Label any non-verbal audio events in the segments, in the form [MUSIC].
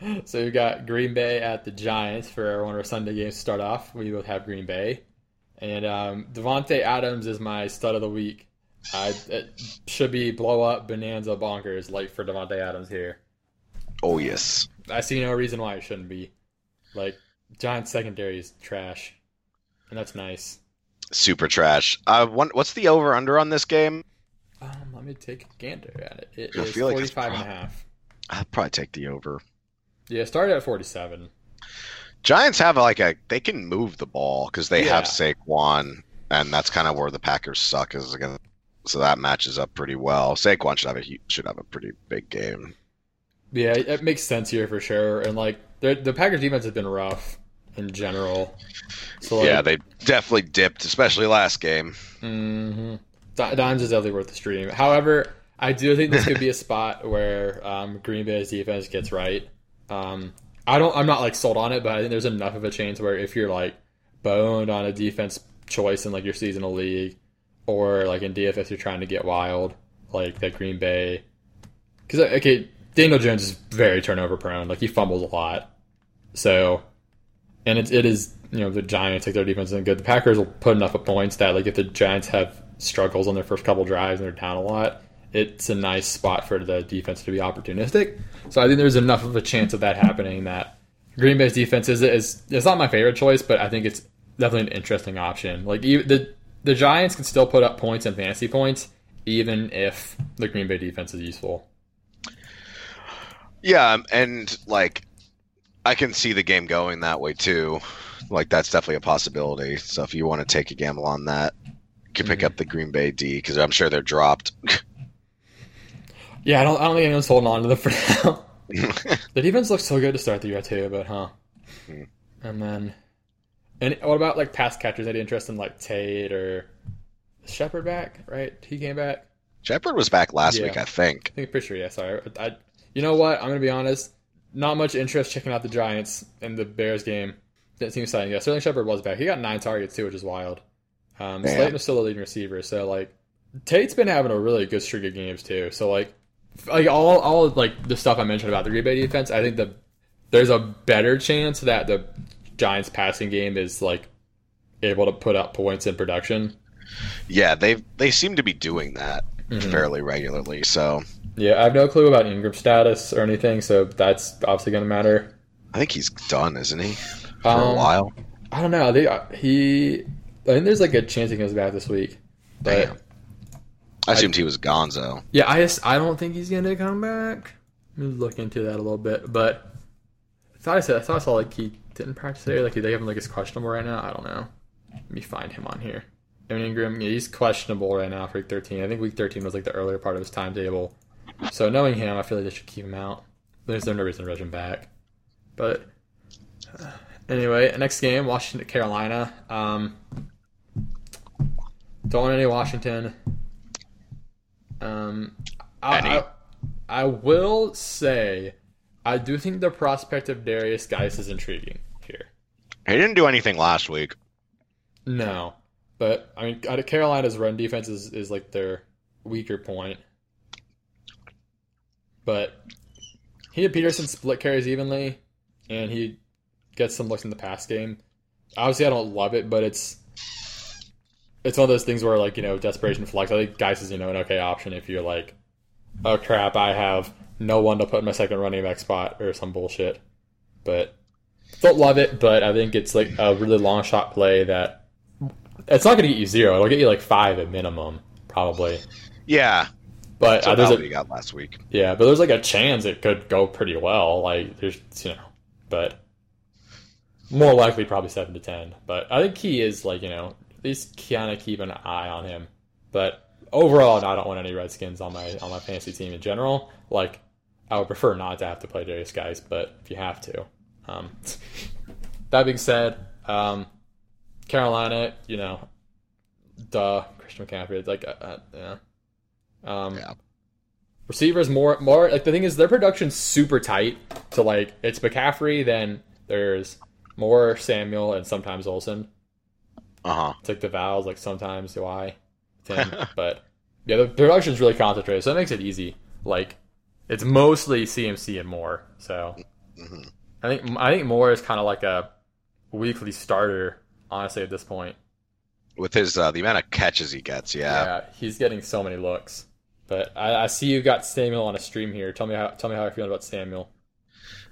[LAUGHS] So we've got Green Bay at the Giants for one of our Sunday games to start off. We both have Green Bay, and um, Davante Adams is my stud of the week. I it should be blow up bonanza bonkers like for Davante Adams here. Oh yes. I see no reason why it shouldn't be. Like Giants secondary is trash, and that's nice. Super trash. Uh, one, what's the over under on this game? Um, let me take a gander at it. It I is feel like it's 45 and a half. I'd probably take the over. Yeah, started at 47. Giants have like a they can move the ball because they have Yeah. Saquon, and that's kind of where the Packers suck is again. So that matches up pretty well. Saquon should have a should have a pretty big game. Yeah, it makes sense here for sure. And like the the Packers defense has been rough in general. So like, yeah, they definitely dipped, especially last game. Mm-hmm. Dimes is definitely worth the stream. However, I do think this could be a [LAUGHS] spot where um, Green Bay's defense gets right. Um, I don't. I'm not like sold on it, but I think there's enough of a chance where if you're like boned on a defense choice in like your seasonal league, or like in DFS you're trying to get wild, like that Green Bay. Because okay, Daniel Jones is very turnover prone. Like he fumbles a lot, so and it, it is you know the Giants like their defense isn't good. The Packers will put enough points that like if the Giants have struggles on their first couple drives and they're down a lot, it's a nice spot for the defense to be opportunistic. So I think there's enough of a chance of that happening that Green Bay's defense is is it's not my favorite choice, but I think it's definitely an interesting option. Like the the Giants can still put up points and fantasy points even if the Green Bay defense is useful. Yeah, um, and like I can see the game going that way too. Like that's definitely a possibility. So if you want to take a gamble on that, you can pick Mhm. up the Green Bay D because I'm sure they're dropped. [LAUGHS] Yeah, I don't I don't think anyone's holding on to them for now. The defense looks so good to start the year too, but huh? Hmm. And then, and what about like pass catchers? Any interest in like Tate or Shepard back? Right, he came back. Shepard was back last Yeah. week, I think. I think pretty sure. Yeah, sorry. I, you know what? I'm gonna be honest. Not much interest checking out the Giants in the Bears game. Didn't seem exciting. Yeah, Sterling Shepard was back. He got nine targets too, which is wild. Um. Slayton was still the leading receiver, so like Tate's been having a really good streak of games too. So like, like all all like the stuff I mentioned about the Green Bay defense, I think the there's a better chance that the Giants passing game is like able to put up points in production. Yeah, they they seem to be doing that Mhm. fairly regularly. So Yeah, I have no clue about Engram status or anything, so that's obviously going to matter. I think he's done, isn't he? For a Um, while. I don't know. They, uh, he, I think there's like a chance he comes back this week. But Damn. I assumed he was Gonzo. yeah, I just I don't think he's gonna come back. Let me look into that a little bit. But I thought I said I thought I saw like he didn't practice today. Like do they have him like is questionable right now. I don't know. Let me find him on here. Evan Engram, yeah, he's questionable right now for week 13. I think week 13 was like the earlier part of his timetable. So knowing him, I feel like they should keep him out. There's no reason to rush him back. But uh, anyway, next game, Washington Carolina. Um, don't want any Washington. Um, I. I, I will say, I do think the prospect of Derrius Guice is intriguing here. He didn't do anything last week. No, but I mean, Carolina's run defense is, is like their weaker point. But he and Peterson split carries evenly, and he gets some looks in the pass game. Obviously, I don't love it, but it's it's one of those things where like you know desperation flex. I think Guice is you know an okay option if you're like, oh crap, I have no one to put in my second running back spot or some bullshit. But don't love it, but I think it's like a really long shot play that it's not going to get you zero. It'll get you like five at minimum, probably. Yeah, But so uh, there's a, what he got last week. yeah, but there's like a chance it could go pretty well. Like there's you know, but more likely probably seven to ten. But I think he is like you know at least kind of keep an eye on him. But overall, I don't want any Redskins on my on my fantasy team in general. Like I would prefer not to have to play Derrius Guice, but if you have to. Um, [LAUGHS] that being said, um, Carolina, you know, duh, Christian McCaffrey. It's like, uh, uh, yeah. Um, Yeah. Receivers more more like the thing is their production's super tight. So like it's McCaffrey, then there's Moore Samuel and sometimes Olsen. Uh huh. It's like the vowels, like sometimes do I, Tim. [LAUGHS] but yeah, the production's really concentrated, so that makes it easy. Like it's mostly CMC and Moore. So Mhm. I think I think Moore is kind of like a weekly starter, honestly, at this point. With his uh, the amount of catches he gets, yeah. he's getting so many looks. But I, I see you got Samuel on a stream here. Tell me how tell me how you're feeling about Samuel.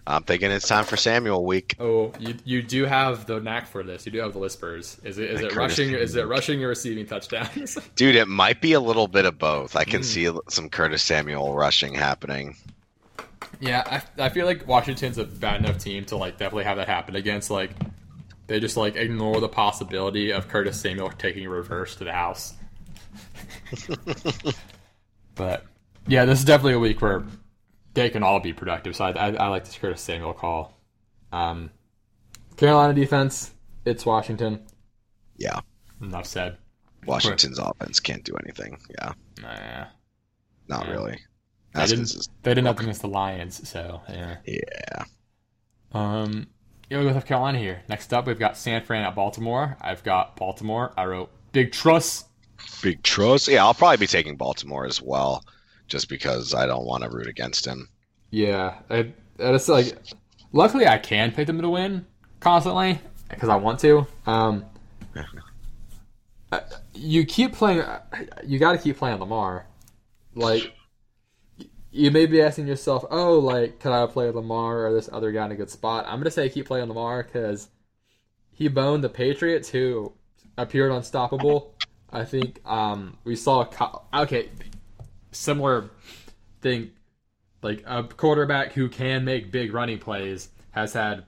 I'm thinking it's time for Samuel week. Oh, you you do have the knack for this. You do have the whispers. Is it is it rushing? Is it rushing or receiving touchdowns? [LAUGHS] Dude, it might be a little bit of both. I can Mm. see some Curtis Samuel rushing happening. yeah, I, I feel like Washington's a bad enough team to like definitely have that happen against. Like they just like ignore the possibility of Curtis Samuel taking a reverse to the house. [LAUGHS] but yeah, this is definitely a week where they can all be productive. So I, I, I like this Curtis Samuel call. Um, Carolina defense, it's Washington. Yeah. Enough said. Washington's offense can't do anything. Yeah, Nah. not Yeah. really. They didn't, is they did nothing against the Lions, so yeah. yeah. Um, yeah, we go with Carolina here. Next up, we've got San Fran at Baltimore. I've got Baltimore. I wrote big trust. Big trust. Yeah, I'll probably be taking Baltimore as well, just because I don't want to root against him. Yeah, I, it's like, luckily I can pick them to win constantly because I want to. Um, [LAUGHS] you keep playing. You got to keep playing Lamar. Like, you may be asking yourself, "Oh, like, could I play Lamar or this other guy in a good spot?" I'm gonna say keep playing Lamar because he boned the Patriots, who appeared unstoppable. I think um, we saw. Okay, similar thing. Like a quarterback who can make big running plays has had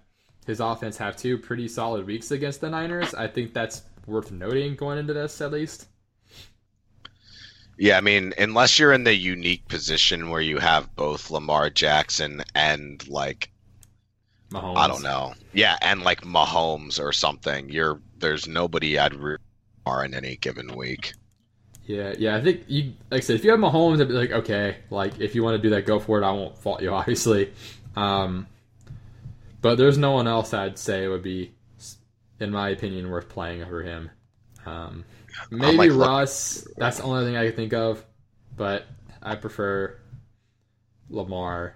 his offense have two pretty solid weeks against the Niners. I think that's worth noting going into this at least. Yeah, I mean, unless you're in the unique position where you have both Lamar Jackson and like Mahomes. I don't know, yeah, and like Mahomes or something, you're there's nobody I'd root for in any given week. Yeah, yeah. I think you like I said, if you have Mahomes, I'd be like, okay, like if you want to do that, go for it. I won't fault you, [LAUGHS] obviously. Um, but there's no one else I'd say would be, in my opinion, worth playing over him. Um, maybe like, look- Russ. That's the only thing I can think of, but I prefer Lamar.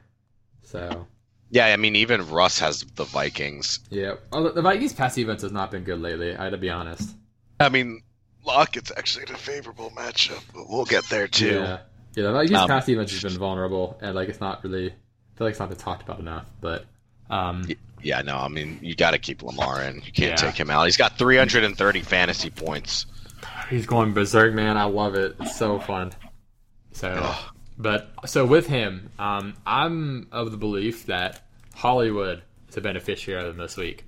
So Yeah, I mean, even Russ has the Vikings. yeah, the Vikings' pass defense has not been good lately. I had to be honest. I mean, Lockett's actually in a favorable matchup, but we'll get there too. Yeah, yeah. The Vikings' Um, pass defense has been vulnerable, and like it's not really. I feel like it's not been talked about enough, but um, Yeah, no, I mean, you got to keep Lamar in. You can't Yeah. take him out. He's got 330 fantasy points. he's going berserk, man. I love it. It's so fun. So, Ugh. but so with him, um, I'm of the belief that Hollywood is a beneficiary of him this week.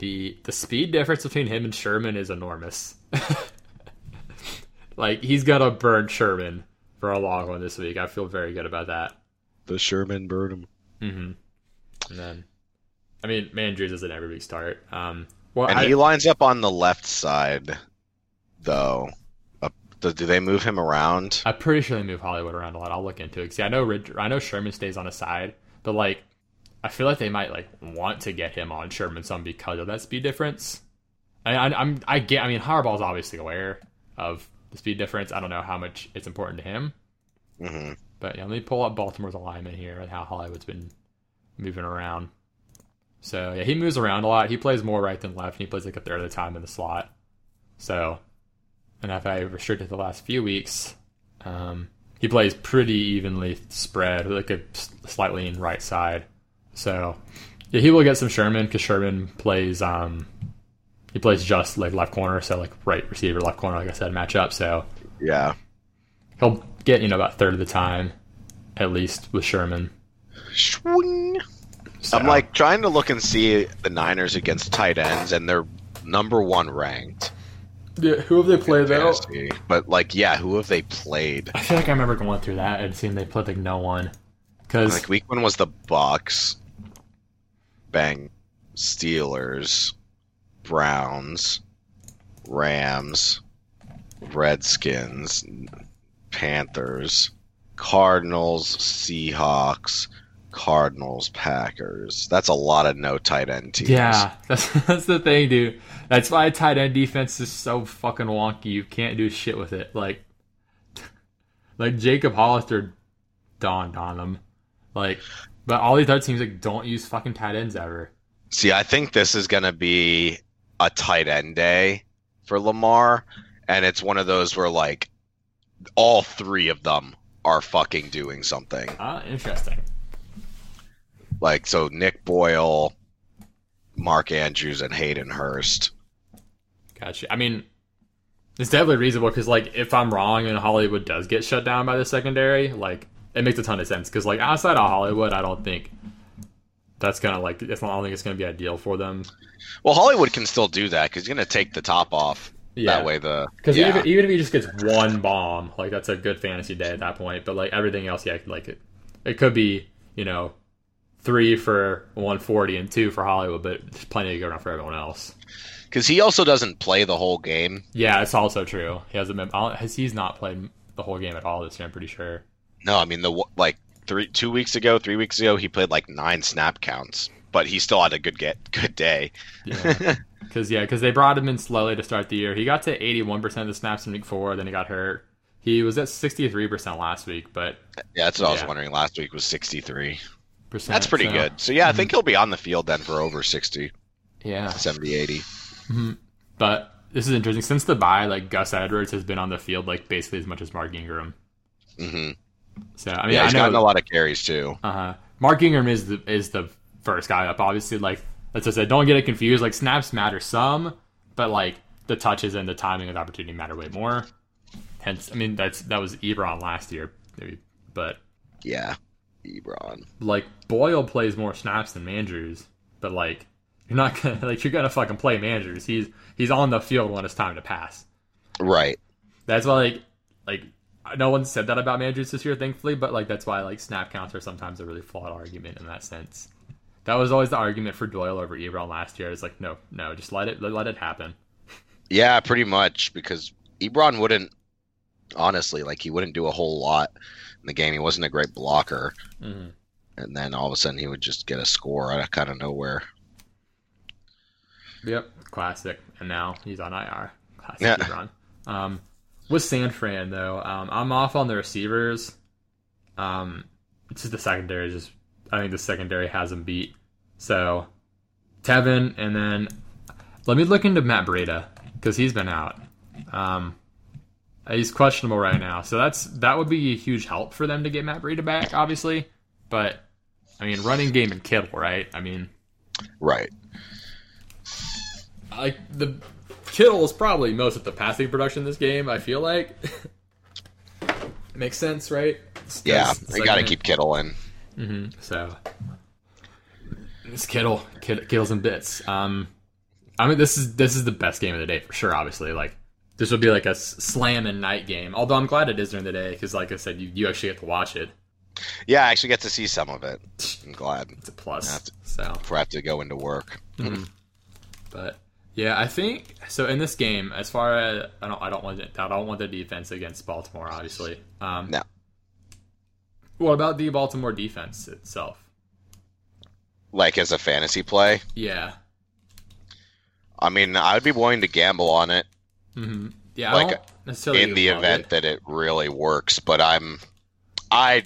The The speed difference between him and Sherman is enormous. [LAUGHS] like he's gonna burn Sherman for a long one this week. I feel very good about that. The Sherman Burnham. hmm And then, I mean, Mandrews is an every week start. Um, well, And I, he lines up on the left side, though. Up, do, do they move him around? I'm pretty sure they move Hollywood around a lot. I'll look into it. See, I know Rid- I know Sherman stays on his side, but like, I feel like they might like want to get him on Sherman some because of that speed difference. I, I, I'm I get. I mean, Harbaugh's obviously aware of the speed difference. I don't know how much it's important to him, hmm but yeah, let me pull up Baltimore's alignment here and how Hollywood's been moving around. So yeah, he moves around a lot. He plays more right than left, and he plays like a third of the time in the slot. So, and if I restrict it the last few weeks, um, he plays pretty evenly spread, like a slightly in right side. So yeah, he will get some Sherman because Sherman plays um, he plays just like left corner, so like right receiver, left corner, like I said, matchup. So Yeah. he'll get you know about a third of the time, at least with Sherman. Swing. So, I'm like trying to look and see the Niners against tight ends, and they're number one ranked. yeah, who have they played though? But like, yeah, who have they played? I feel like I remember going through that and seeing they played like no one. Because Like week one was the Bucks, Bang, Steelers, Browns, Rams, Redskins, Panthers, Cardinals, Seahawks, Cardinals, Packers. That's a lot of no tight end teams. yeah, [LAUGHS] that's that's the thing, dude. That's why tight end defense is so fucking wonky. You can't do shit with it. Like, [LAUGHS] like Jacob Hollister dawned on them. Like, But all these other teams like don't use fucking tight ends ever. See, I think this is going to be a tight end day for Lamar, and it's one of those where like all three of them are fucking doing something. Ah, interesting. Like so, Nick Boyle, Mark Andrews, and Hayden Hurst. Gotcha. I mean, it's definitely reasonable because like if I'm wrong and Hollywood does get shut down by the secondary, like it makes a ton of sense because like outside of Hollywood, I don't think that's gonna like it's not, I don't think it's gonna be ideal for them. Well, Hollywood can still do that because he's going to take the top off. Yeah. That way, the Because yeah. even, even if he just gets one bomb, like that's a good fantasy day at that point. But like everything else, yeah, like it, it could be you know three for 140 and two for Hollywood, but there's plenty to go around for everyone else. because he also doesn't play the whole game. Yeah, it's also true. He hasn't been. Has he's not played the whole game at all this year? I'm pretty sure. No, I mean the like three two weeks ago, three weeks ago, he played like nine snap counts, but he still had a good get [LAUGHS] good day. Yeah. [LAUGHS] Because yeah, because they brought him in slowly to start the year. He got to 81% of the snaps in week four, then he got hurt. He was at 63% last week, but Yeah, that's what I was wondering. Last week was sixty three. percent. That's pretty so- good. So yeah, I think he'll be on the field then for over 60, Yeah, 70, 80. but this is interesting. Since the bye, like Gus Edwards has been on the field like basically as much as Mark Ingram. hmm So I mean, Yeah, I he's gotten a lot of carries too. uh, huh. Mark Ingram is the is the first guy up. Obviously, like as I said, don't get it confused. Like snaps matter some, but like the touches and the timing of the opportunity matter way more. Hence, I mean that's that was Ebron last year, maybe, but Yeah, Ebron. like Boyle plays more snaps than Mandrews, but like you're not gonna [LAUGHS] like you're gonna fucking play Mandrews. He's he's on the field when it's time to pass. Right. That's why like like no one said that about Mandrews this year, thankfully, but like that's why like snap counts are sometimes a really flawed argument in that sense. That was always the argument for Doyle over Ebron last year. It's like no, no, just let it let, it happen. Yeah, pretty much because Ebron wouldn't honestly like he wouldn't do a whole lot in the game. He wasn't a great blocker, hmm and then all of a sudden he would just get a score out of kind of nowhere. Yep, classic. And now he's on IR. Classic Yeah. Ebron. Um, with San Fran though, um, I'm off on the receivers. Um, it's just the secondary. Just I think the secondary has them beat. So Tevin, and then let me look into Matt Breida because he's been out. Um, he's questionable right now, so that's that would be a huge help for them to get Matt Breida back, obviously. But I mean, running game and Kittle, right? I mean, Right. like the Kittle is probably most of the passing production in this game. I feel like [LAUGHS] makes sense, right? It's- Yeah, like got to keep Kittle in. Mhm, So it's Kittle, Kid- Kittle's in bits. Um, I mean, this is this is the best game of the day for sure. Obviously, like this will be like a slam and night game. Although I'm glad it is during the day because, like I said, you, you actually get to watch it. Yeah, I actually get to see some of it. I'm glad It's a plus. Have to- So before I have to go into work. But yeah, I think so. In this game, as far as I don't, I don't want I don't want the defense against Baltimore. Obviously, um, No. What about the Baltimore defense itself? Like as a fantasy play, Yeah, I mean, I'd be willing to gamble on it hmm yeah. Like, I don't necessarily in the event it. that it really works, but I'm, I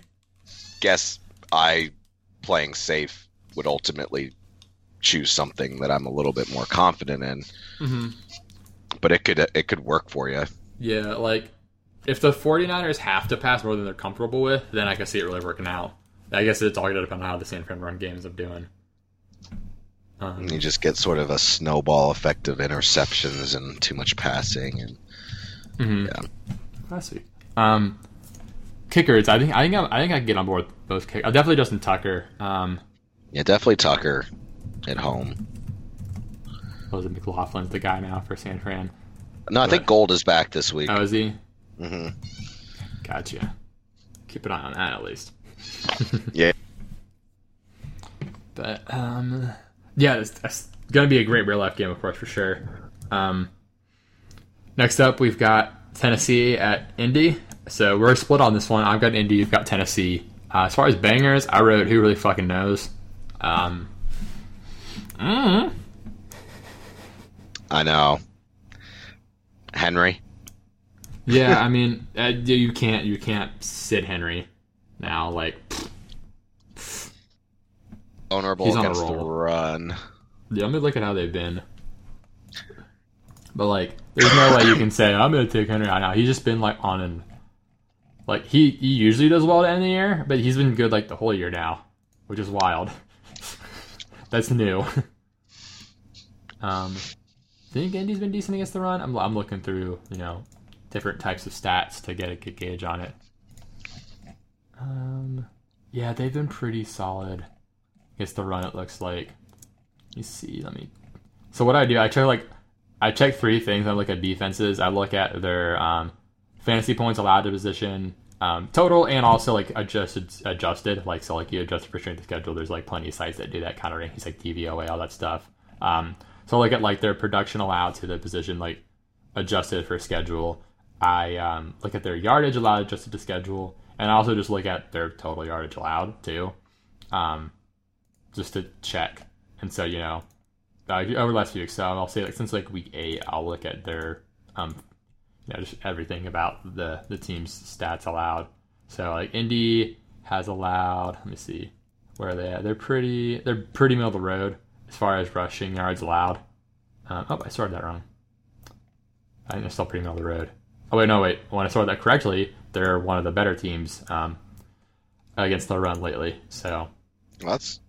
guess I playing safe would ultimately choose something that I'm a little bit more confident in. Mhm. But it could it could work for you. Yeah, like if the 49ers have to pass more than they're comfortable with, then I can see it really working out. I guess it's all going to depend on how the San Fran run games up doing. Um, you just get sort of a snowball effect of interceptions and too much passing and mhm. Yeah. Week. Um, kickers. I think I think I'm, I think I can get on board with both kickers. Definitely Justin Tucker. Um, yeah, definitely Tucker at home. was it McLaughlin's the guy now for San Fran? No, I think Gould is back this week. Oh, is he? hmm Gotcha. Keep an eye on that at least. [LAUGHS] Yeah. But um, yeah, it's, it's gonna be a great real life game, of course, for sure. Um, next up, we've got Tennessee at Indy. So we're split on this one. I've got Indy. You've got Tennessee. Uh, as far as bangers, I wrote "Who really fucking knows." Um, mm, I know. Henry. yeah, [LAUGHS] I mean, uh, you can't you can't sit Henry now. Like, vulnerable He's on a against the run. Yeah, let me look at how they've been. But like, there's no way you can say I'm gonna take Henry out now. He's just been like on and like he, he usually does well at the end of the year, but he's been good like the whole year now, which is wild. [LAUGHS] That's new. [LAUGHS] um, you think Indy's been decent against the run? I'm I'm looking through you know different types of stats to get a good gauge on it. Um, yeah, they've been pretty solid against the run. It looks like. Me see. Let me. So what I do, I try like, I check three things. I look at defenses. I look at their um, fantasy points allowed to position, um, total, and also like adjusted, adjusted. Like so, like you adjust for strength of schedule. There's like plenty of sites that do that kind of rankings, like DVOA, all that stuff. Um, so look at like their production allowed to the position, like adjusted for schedule. I um, look at their yardage allowed adjusted to schedule, and I also just look at their total yardage allowed too, um, just to check. And so you know, uh, over the last few weeks, so I'll say like since like week eight, I'll look at their um, you know, just everything about the the team's stats allowed. So like Indy has allowed. Let me see, where are they at? They're pretty. They're pretty middle of the road as far as rushing yards allowed. Um, oh, I sorted that wrong. I think they're still pretty middle of the road. Oh wait, no, wait. When I sorted that correctly, they're one of the better teams um, against the run lately. So That's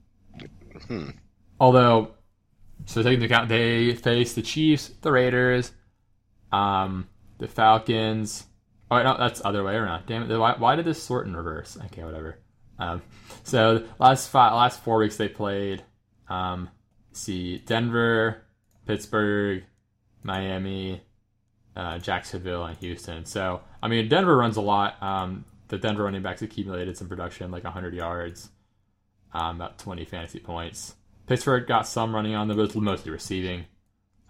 hmm. although, so taking into account they face the Chiefs, the Raiders, um, the Falcons. Oh no, that's other way around. Damn it! Why, why did this sort in reverse? Okay, whatever. Um, so last five, last four weeks they played. Um, see Denver, Pittsburgh, Miami, uh, Jacksonville, and Houston. So I mean, Denver runs a lot. Um, the Denver running backs accumulated some production, like 100 yards, um, about 20 fantasy points. Pittsburgh got some running on them, but mostly receiving.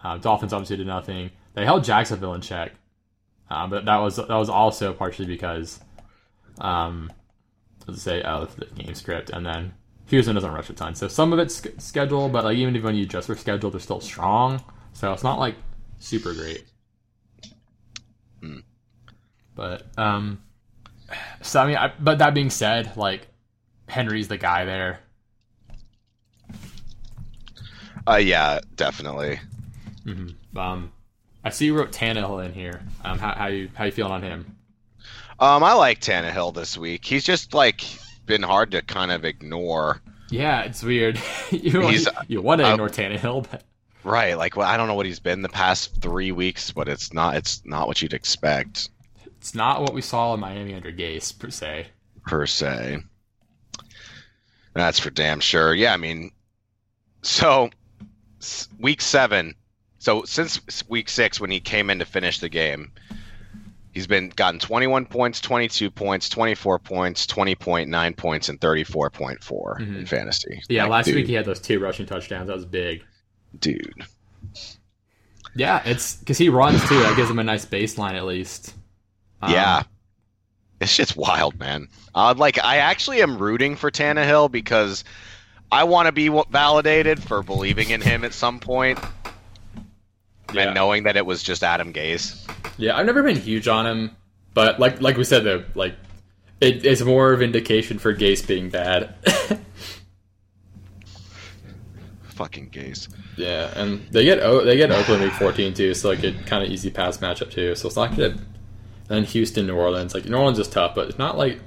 Uh, Dolphins obviously did nothing. They held Jacksonville in check, uh, but that was that was also partially because, um, let's say, oh, the game script, and then Houston doesn't rush a ton. So some of it's sch- schedule, but like even if when you adjust for schedule, they're still strong. So it's not like super great. Hmm. But um, so I mean, I, but that being said, like Henry's the guy there. Uh, yeah, definitely. Mm-hmm. Um, I see you wrote Tannehill in here. Um, how, how you how you feeling on him? Um, I like Tannehill this week. He's just like been hard to kind of ignore. Yeah, it's weird. [LAUGHS] you He's- you want to uh, ignore Tannehill, but Right, like well, I don't know what he's been the past three weeks, but it's not it's not what you'd expect it's not what we saw in Miami under Gase per se. per se. That's for damn sure. Yeah, I mean, so week seven. So since week six, when he came in to finish the game, he's been gotten 21 points, 22 points, 24 points, 20.9 points, and 34.4 in Mhm. fantasy. Yeah, Like, last dude, week he had those two rushing touchdowns. That was big. dude. Yeah, it's because he runs too. That gives him a nice baseline at least. Um, Yeah. This shit's wild, man. Uh, like, I actually am rooting for Tannehill because I want to be validated for believing in him at some point yeah. and knowing that it was just Adam Gase. Yeah, I've never been huge on him, but like like we said though, like it, it's more of indication for Gase being bad. [LAUGHS] Fucking Gase. yeah, and they get O they get Oakland week fourteen too, so like a kind of easy pass matchup too. So it's not good. Then Houston, New Orleans, like New Orleans is tough, but it's not like.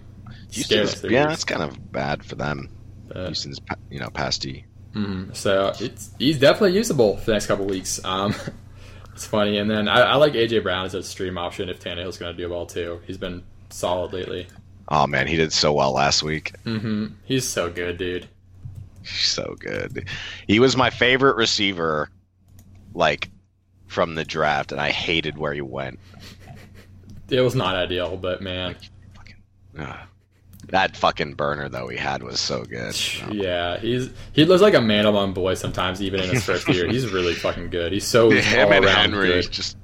Houston's, yeah, it's kind of bad for them. Uh, Houston's, you know, pasty. Mhm. So it's he's definitely usable for the next couple weeks. Um, [LAUGHS] it's funny, and then I, I like AJ Brown as a stream option if Tannehill's going to do well too. He's been solid lately. Oh, man, he did so well last week. hmm He's so good, dude. So good. He was my favorite receiver, like, from the draft, and I hated where he went. It was not ideal, but man, Ugh. That fucking burner though we had was so good. [LAUGHS] yeah, he's he looks like a man among boys sometimes, even in his first year. He's really fucking good. He's so [LAUGHS] Him all and around Henry good. just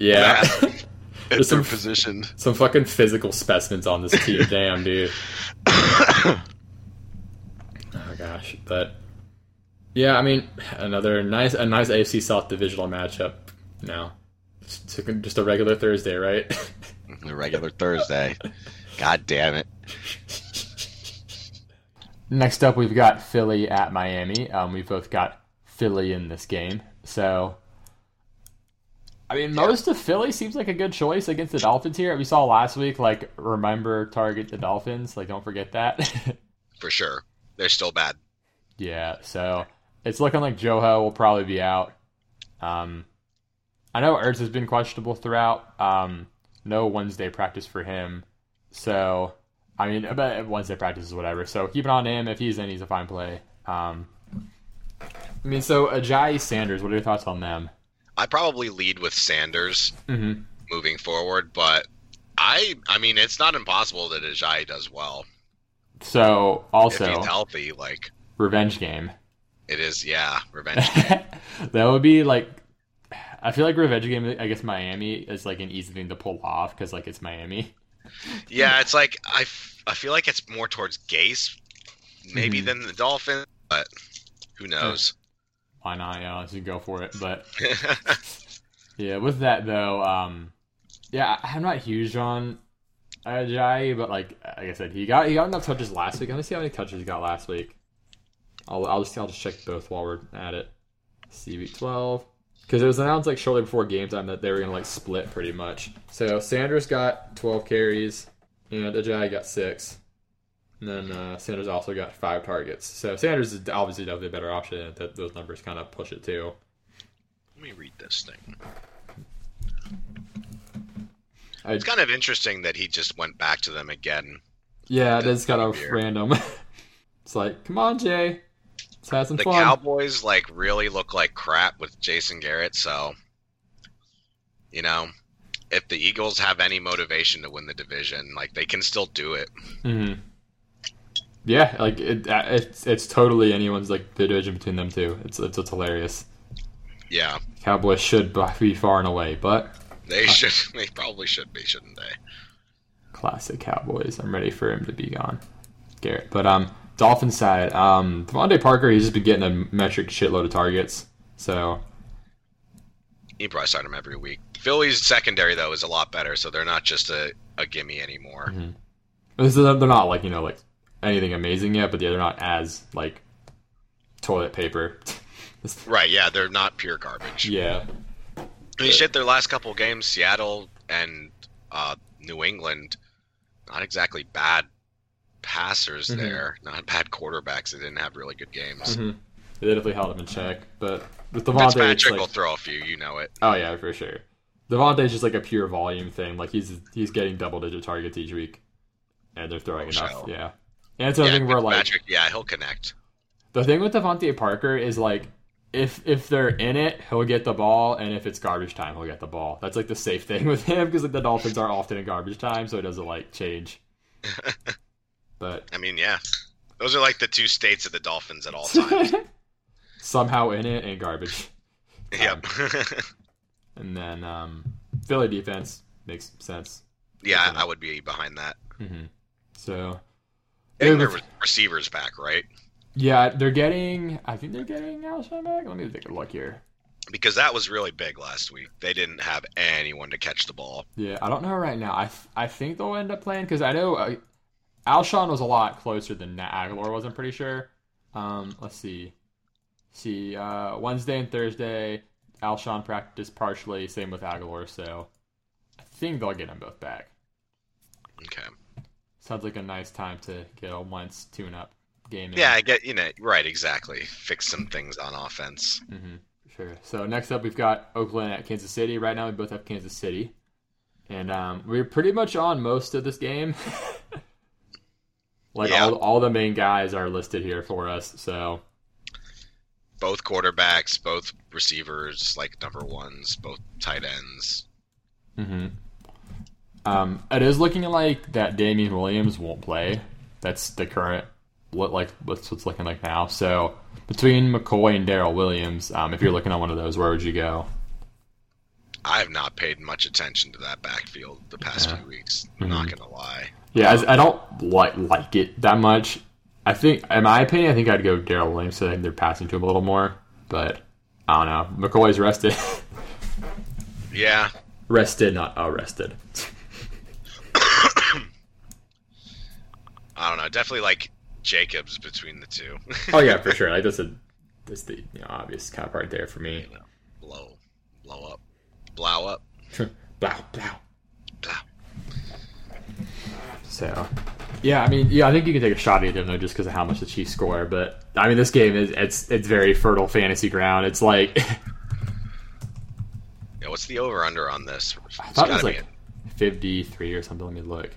Yeah, [LAUGHS] There's some- position. some fucking physical specimens on this team. Damn, dude. [COUGHS] Oh gosh, but yeah, I mean, another nice a nice AFC South divisional matchup. Now, just, just a regular Thursday, right? a regular Thursday. God damn it. Next up, we've got Philly at Miami. Um, we both got Philly in this game, so I mean, most of Philly seems like a good choice against the Dolphins here. We saw last week, like, remember target the Dolphins. Like, don't forget that. [LAUGHS] For sure. They're still bad. yeah, so it's looking like Joho will probably be out. Um, I know Ertz has been questionable throughout. Um, no Wednesday practice for him. So, I mean, but Wednesday practice is whatever. So keep an eye on him. If he's in, he's a fine play. Um, I mean, so Ajayi Sanders, what are your thoughts on them? I probably lead with Sanders Mm-hmm. moving forward, but I I mean it's not impossible that Ajayi does well. So also, if he's healthy, like revenge game. it is yeah, revenge. [LAUGHS] that would be like I feel like revenge game I guess Miami is like an easy thing to pull off because like it's Miami. Yeah, it's like I, f- I feel like it's more towards Gase, maybe Mhm. than the dolphin, but who knows. Why not? Yeah, let's just go for it. But [LAUGHS] yeah, with that though, um, yeah, I'm not huge on Ajayi, but like like I said, he got he got enough touches last week. Let me see how many touches he got last week. I'll I'll just I'll just check both while we're at it. See week 12 because it was announced like shortly before game time that they were gonna like split pretty much. So Sanders got 12 carries and Ajayi got six. And then uh, Sanders also got five targets. So Sanders is obviously definitely a better option. That those numbers kind of push it too. Let me read this thing. I, It's kind of interesting that he just went back to them again. yeah, it is kind of random. [LAUGHS] it's like, come on, Jay, let's have some The fun. Cowboys like really look like crap with Jason Garrett, so you know, if the Eagles have any motivation to win the division, like they can still do it. Mm-hmm. Yeah, like it, uh, it's it's totally anyone's like division between them two. It's it's, it's hilarious. Yeah, Cowboys should be far and away, but they [LAUGHS] should. They probably should be, shouldn't they? classic Cowboys. I'm ready for him to be gone, Garrett. But um, Dolphins side, um, DeVante Parker, he's just been getting a metric shitload of targets. So You probably start him every week. Philly's secondary though is a lot better, so they're not just a, a gimme anymore. Mhm. this is, they're not like you know like anything amazing yet, but yeah, they're not as like toilet paper. [LAUGHS] Right? Yeah, they're not pure garbage. yeah, I mean, shit. Their last couple games, Seattle and uh, New England, not exactly bad passers Mhm. there, not bad quarterbacks. They didn't have really good games. hmm they definitely held him in check. But with DeVante, Fitzpatrick like, will throw a few, you know it. oh yeah, for sure. DeVante's just like a pure volume thing. Like he's he's getting double digit targets each week, and they're throwing Oh, enough. so. Yeah, and it's yeah, thing where like yeah, he'll connect. The thing with DeVante Parker is like if if they're in it, he'll get the ball, and if it's garbage time, he'll get the ball. That's like the safe [LAUGHS] thing with him because like the Dolphins are often in garbage time, so it doesn't like change. [LAUGHS] But I mean, yeah, those are like the two states of the Dolphins at all [LAUGHS] times. somehow in it and garbage. [LAUGHS] yep. And then um, Philly defense makes sense. yeah, I would be behind that. hmm So And their receivers back, right? yeah, they're getting. I think they're getting Alshon back. Let me take a look here. Because that was really big last week. They didn't have anyone to catch the ball. Yeah, I don't know right now. I I think they'll end up playing because I know uh, Alshon was a lot closer than Nat Agholor was. I'm pretty sure. Um, let's see. See, uh, Wednesday and Thursday, Alshon practiced partially. Same with Agholor, so I think they'll get them both back. Okay. Sounds like a nice time to get a once tune-up game. in. Yeah, I get you know right exactly. Fix some things on offense. Mm-hmm. Sure. So next up, we've got Oakland at Kansas City. Right now, we both have Kansas City, and um, we're pretty much on most of this game. [LAUGHS] like Yeah. all, all the main guys are listed here for us. So Both quarterbacks, both receivers, like number ones, both tight ends. hmm um, it is looking like that Damien Williams won't play. That's the current what like what's what's looking like now. So between McCoy and Darrel Williams, um, if you're looking at one of those, where would you go? I have not paid much attention to that backfield the past Yeah. few weeks. Mhm. I'm not gonna lie. Yeah, I, I don't like like it that much. I think, in my opinion, I think I'd go Darrel Williams. So I think they're passing to him a little more, but I don't know. McCoy's rested, [LAUGHS] Yeah, rested, not arrested. [COUGHS] I don't know. Definitely like Jacobs between the two. [LAUGHS] oh yeah, for sure. Like that's a that's the you know, obvious cap right there for me. blow, blow up, blow up, [LAUGHS] blow. blow. So, yeah, I mean, yeah, I think you can take a shot at them though, just because of how much the Chiefs score. But I mean, this game is it's it's very fertile fantasy ground. It's like [LAUGHS] Yeah, what's the over under on this? I thought it was gotta like fifty three or something. Let me look.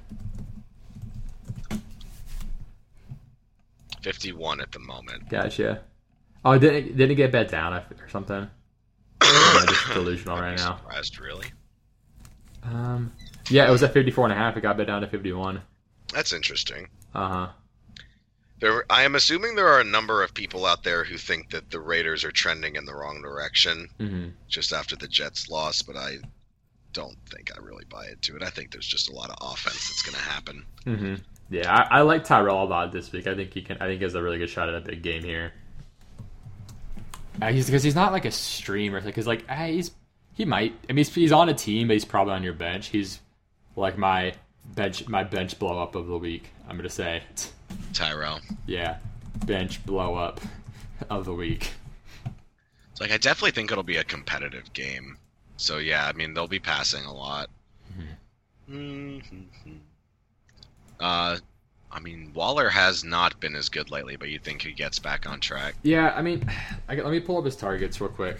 51 at the moment. Gotcha. Oh, did it, did it get bet down or something? Or [COUGHS] am just delusional right now. Surprised, really? Um, yeah, it was at 54 and a half. It got bet down to 51. That's interesting. Uh huh. There, I am assuming there are a number of people out there who think that the Raiders are trending in the wrong direction hmm just after the Jets loss, but I don't think I really buy into it. I think there's just a lot of offense that's going to happen. hmm Yeah, I, I like Tyrell a lot this week. I think he can. I think he has a really good shot at a big game here. Uh, he's because he's not like a streamer. Because like uh, he's he might. I mean, he's, he's on a team, but he's probably on your bench. He's like my bench my bench blow up of the week. I'm gonna say, Tyrell. yeah, bench blow up of the week. It's like I definitely think it'll be a competitive game. So yeah, I mean they'll be passing a lot. Mhm. Uh, I mean Waller has not been as good lately, but you think he gets back on track? Yeah, I mean, [SIGHS] I, let me pull up his targets real quick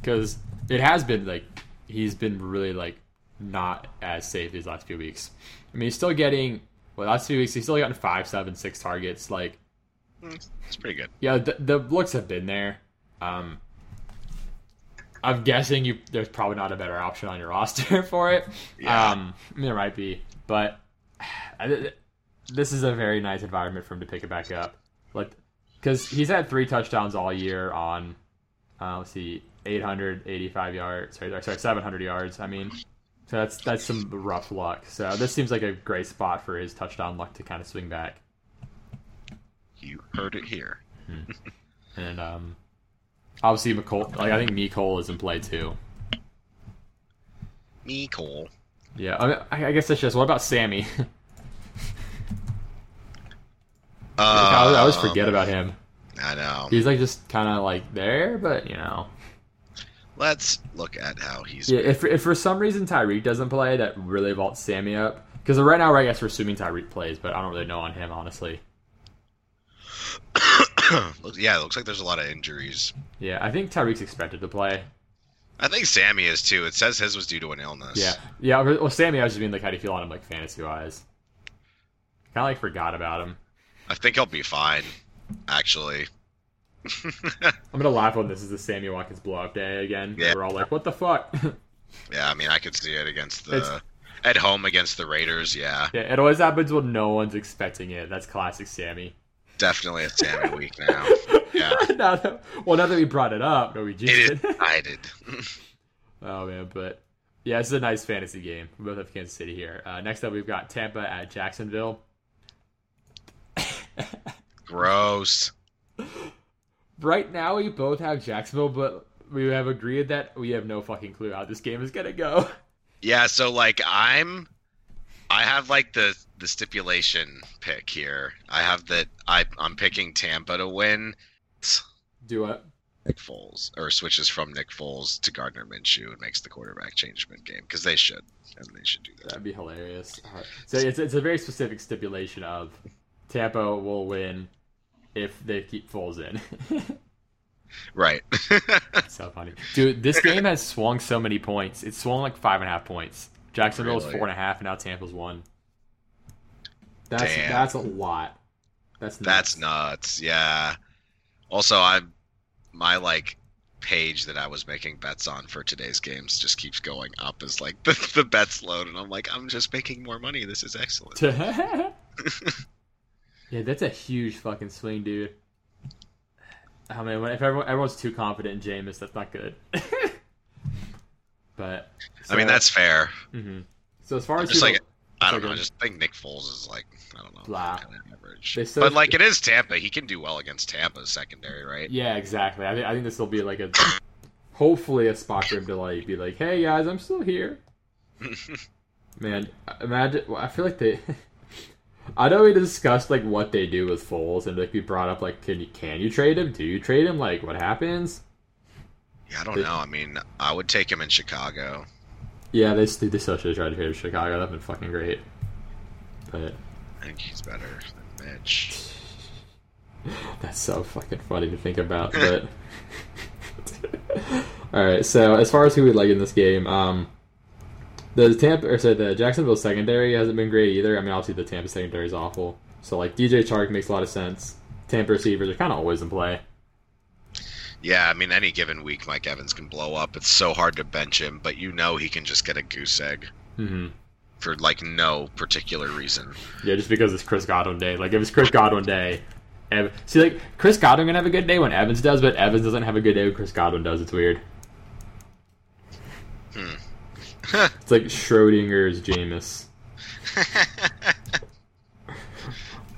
because it has been like he's been really like not as safe these last few weeks. I mean, he's still getting well, last few weeks he's still gotten five, seven, six targets. Like, It's pretty good. yeah, the, the looks have been there. Um, I'm guessing you there's probably not a better option on your [LAUGHS] roster [LAUGHS] for it. Yeah. Um, I mean, there might be, but [SIGHS] I, this is a very nice environment for him to pick it back up. Like, because he's had three touchdowns all year on, uh, let's see, 885 yards. Sorry, sorry, 700 yards. I mean, so that's that's some rough luck. So this seems like a great spot for his touchdown luck to kind of swing back. You heard it here. And um, obviously, Mecole. Like I think Mecole is in play too. Me, Cole. Yeah, I, mean, I guess that's just. What about Sammy? [LAUGHS] I, always- I always Um, forget about him. I know. He's like just kind of like there, but you know. Let's look at how he's. Yeah, if, if for some reason Tyreek doesn't play, that really vaults Sammy up. Because right now, I guess we're assuming Tyreek plays, but I don't really know on him, honestly. [COUGHS] Yeah, it looks like there's a lot of injuries. Yeah, I think Tyreek's expected to play. I think Sammy is too. It says his was due to an illness. Yeah, yeah. Well, Sammy, I was just being like, how do you feel on him, like fantasy wise? Kind of like forgot about him. I think he'll be fine. Actually. [LAUGHS] I'm gonna laugh when this is the Sammy Watkins blow up day again. Yeah. We're all like, what the fuck? [LAUGHS] yeah, I mean, I could see it against the It's- at home against the Raiders. Yeah, yeah, it always happens when no one's expecting it. That's classic Sammy. definitely a Sammy [LAUGHS] week now. Yeah, now that, well, now that we brought it up, no, we just it is did. Oh man, but yeah, this is a nice fantasy game. We both have Kansas City here. Uh, next up, we've got Tampa at Jacksonville. Gross. Right now, we both have Jacksonville, but we have agreed that we have no fucking clue how this game is gonna go. Yeah, so like I'm, I have like the the stipulation pick here. I have that I I'm picking Tampa to win. Do it. Nick Foles or switches from Nick Foles to Gardner Minshew and makes the quarterback change mid game because they should and they should do that. That'd be hilarious. So it's it's a very specific stipulation of Tampa will win if they keep Foles in. [LAUGHS] Right. [LAUGHS] so funny, dude. This game has swung so many points. It's swung like five and a half points. Jacksonville's Really? four and a half, and now Tampa's one. That's Damn. that's a lot. That's nuts. That's nuts. Yeah. Also, I'm my like page that I was making bets on for today's games just keeps going up as like [LAUGHS] the, the bets load, and I'm like, I'm just making more money. This is excellent. Yeah, that's a huge fucking swing, dude. [SIGHS] I mean, if everyone, everyone's too confident in Jameis, that's not good. [LAUGHS] but I mean, that's fair. hmm So as far as Just like I don't know. I just think Nick Foles is like I don't know, Blah. kind of average. But like it is Tampa. He can do well against Tampa's secondary, right? yeah, exactly. I think I think this will be like a hopefully a spot for him to like be like, hey guys, I'm still here. [LAUGHS] Man, imagine. well, I feel like they. [LAUGHS] I know we discussed like what they do with Foles, and like we brought up like, can you can you trade him? Do you trade him? Like, what happens? Yeah, I don't know. I mean, I would take him in Chicago. Yeah, they they they still should have tried to trade him Chicago. That'd been fucking great. But I think he's better than Mitch. [LAUGHS] that's so fucking funny to think about. But [LAUGHS] [LAUGHS] all right, so as far as who we like in this game, um, the Tampa or sorry, the Jacksonville secondary hasn't been great either. I mean, obviously the Tampa secondary is awful. So like DJ Chark makes a lot of sense. Tampa receivers are kind of always in play. Yeah, I mean, any given week, Mike Evans can blow up. It's so hard to bench him, but you know he can just get a goose egg Mm-hmm. for like no particular reason. Yeah, just because it's Chris Godwin day. Like if it's Chris Godwin day, Ev- see like Chris Godwin can have a good day when Evans does, but Evans doesn't have a good day when Chris Godwin does. It's weird. Hmm. [LAUGHS] It's like Schrodinger's Jameis.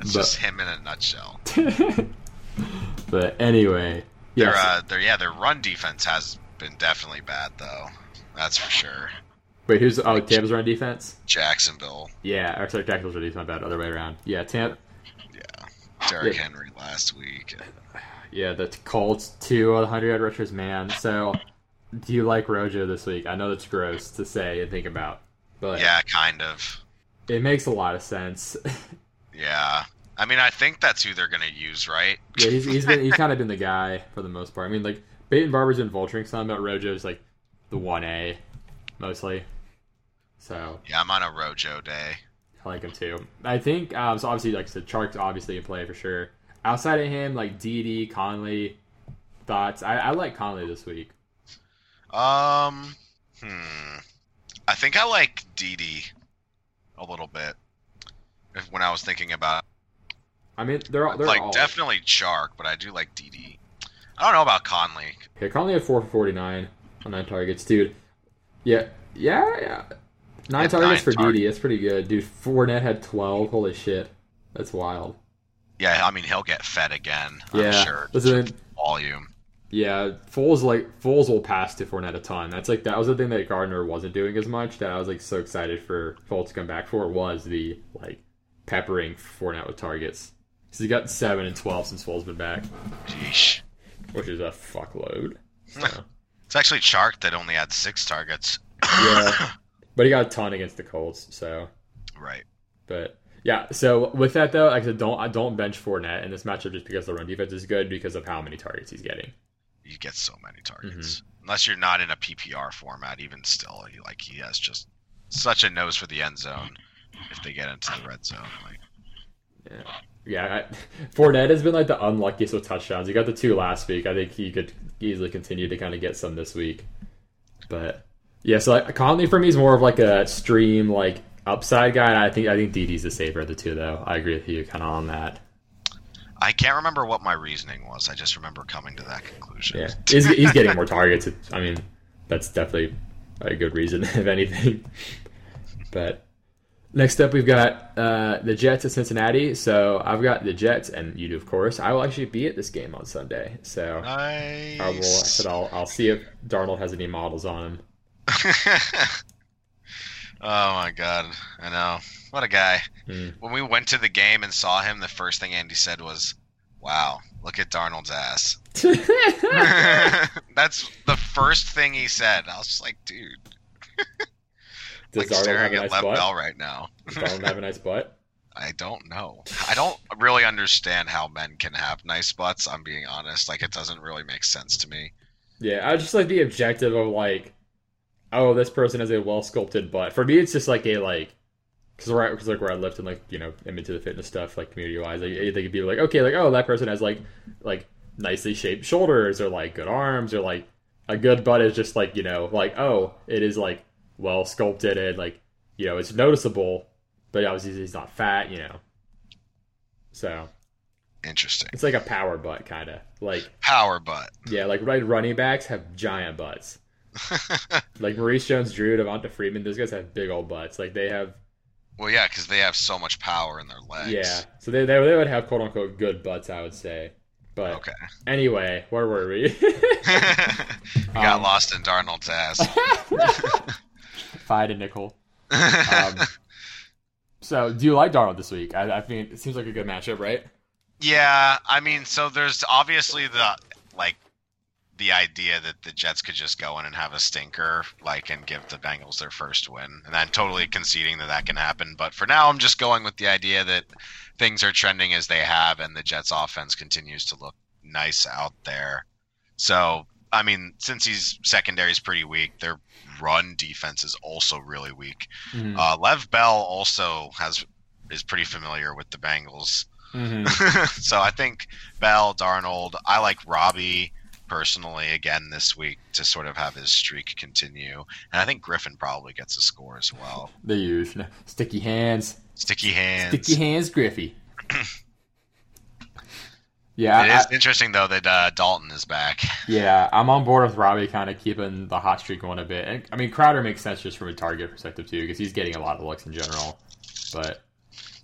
It's But- just him in a nutshell. [LAUGHS] but anyway, Their, uh, their yeah, their run defense has been definitely bad though. That's for sure. Wait, who's oh Tampa's run defense? Jacksonville, Yeah, or sorry, Jacksonville's run defense. My bad, other way around. Yeah, Tampa. yeah. Derrick Yeah. Henry last week. Yeah, the Colts two hundred yard rushers. Man, so do you like Rojo this week? I know that's gross to say and think about, but Yeah, kind of. it makes a lot of sense. Yeah. I mean, I think that's who they're gonna use, right? Yeah, he's, he's been he's [LAUGHS] kind of been the guy for the most part. I mean, like Peyton Barber's been vulturing some, but Rojo's like the one A mostly. So Yeah, I'm on a Rojo day. I like him too. I think um, so. Obviously, like I said, Chark's obviously in play for sure. Outside of him, like DD Conley, thoughts. I, I like Conley this week. Um, hmm. I think I like DD a little bit. If, when I was thinking about I mean, they're all they're like all definitely Chark, but I do like DD. I don't know about Conley. Yeah, Conley had four for forty nine on nine targets, dude. Yeah, yeah, yeah. Nine Had targets nine for. DD. That's pretty good, dude. Fournette had twelve. Holy shit, that's wild. Yeah, I mean he'll get fed again. I'm yeah, sure. listen, Volume. Yeah, Foles like Foles will pass to Fournette a ton. That's like that was the thing that Gardner wasn't doing as much. That I was like so excited for Foles to come back for was the like peppering Fournette with targets. Because he got seven and twelve since Foles been back, Sheesh. which is a fuckload. So, [LAUGHS] It's actually Chark that only had six targets. yeah, [LAUGHS] but he got a ton against the Colts. So, right. but yeah. So with that though, like I said, don't I don't bench Fournette in this matchup just because the run defense is good because of how many targets he's getting. You get so many targets. Mm-hmm. Unless you're not in a PPR format, even still, he, like he has just such a nose for the end zone. If they get into the red zone, like Yeah, yeah. I, [LAUGHS] Fournette has been like the unluckiest with touchdowns. He got the two last week. I think he could easily continue to kind of get some this week. But yeah, so like, Conley for me is more of like a stream like upside guy. And I think I think DD's the safer of the two, though. I agree with you kind of on that. I can't remember what my reasoning was. I just remember coming to that conclusion. Yeah, [LAUGHS] he's, he's getting more targets. I mean, that's definitely a good reason, [LAUGHS] if anything. But next up, we've got uh, the Jets at Cincinnati. So I've got the Jets, and you do, of course. I will actually be at this game on Sunday. So Nice. I will. I said I'll, I'll see if Darnold has any models on him. [LAUGHS] oh my god, I know. What a guy. Hmm. When we went to the game and saw him, the first thing Andy said was, "Wow, look at Darnold's ass." [LAUGHS] [LAUGHS] That's the first thing he said. I was just like, dude, Does like Darnold have staring a at nice Lev butt? Bell right now. Does Darnold have a nice butt? [LAUGHS] I don't know. I don't really understand how men can have nice butts. I'm being honest. Like it doesn't really make sense to me. Yeah, I just like the objective of like, oh, this person has a well sculpted butt. For me, it's just like a like, because where I, cause like where I lift and like you know am into the fitness stuff like community wise, like, they could be like, okay, like oh that person has like like nicely shaped shoulders or like good arms or like a good butt is just like you know like oh it is like well sculpted and like you know it's noticeable, but obviously he's not fat, you know. So Interesting. it's like a power butt kind of like Power butt. yeah, like right running backs have giant butts. [LAUGHS] Like Maurice Jones-Drew, Devonta Freeman, those guys have big old butts. Like they have, well, yeah, because they have so much power in their legs. yeah. So they, they they would have quote unquote good butts, I would say. But Okay. anyway, where were we? [LAUGHS] we got Um, lost in Darnold's ass. [LAUGHS] Fight a nickel. Um, So, do you like Darnold this week? I, I think it seems like a good matchup, right? Yeah, I mean, so there's obviously the like the idea that the Jets could just go in and have a stinker, like, and give the Bengals their first win, and I'm totally conceding that that can happen. But for now, I'm just going with the idea that things are trending as they have, and the Jets' offense continues to look nice out there. So, I mean, since he's secondary is pretty weak, their run defense is also really weak. Mhm. Uh, Lev Bell also has is pretty familiar with the Bengals. Mhm. [LAUGHS] so I think Bell, Darnold, I like Robbie personally again this week to sort of have his streak continue. And I think Griffin probably gets a score as well. The usual sticky hands, Sticky hands. sticky hands, Griffy. [CLEARS THROAT] yeah, It I- is interesting though that uh, Dalton is back. [LAUGHS] Yeah, I'm on board with Robbie kind of keeping the hot streak going a bit. And, I mean, Crowder makes sense just from a target perspective too, because he's getting a lot of looks in general. But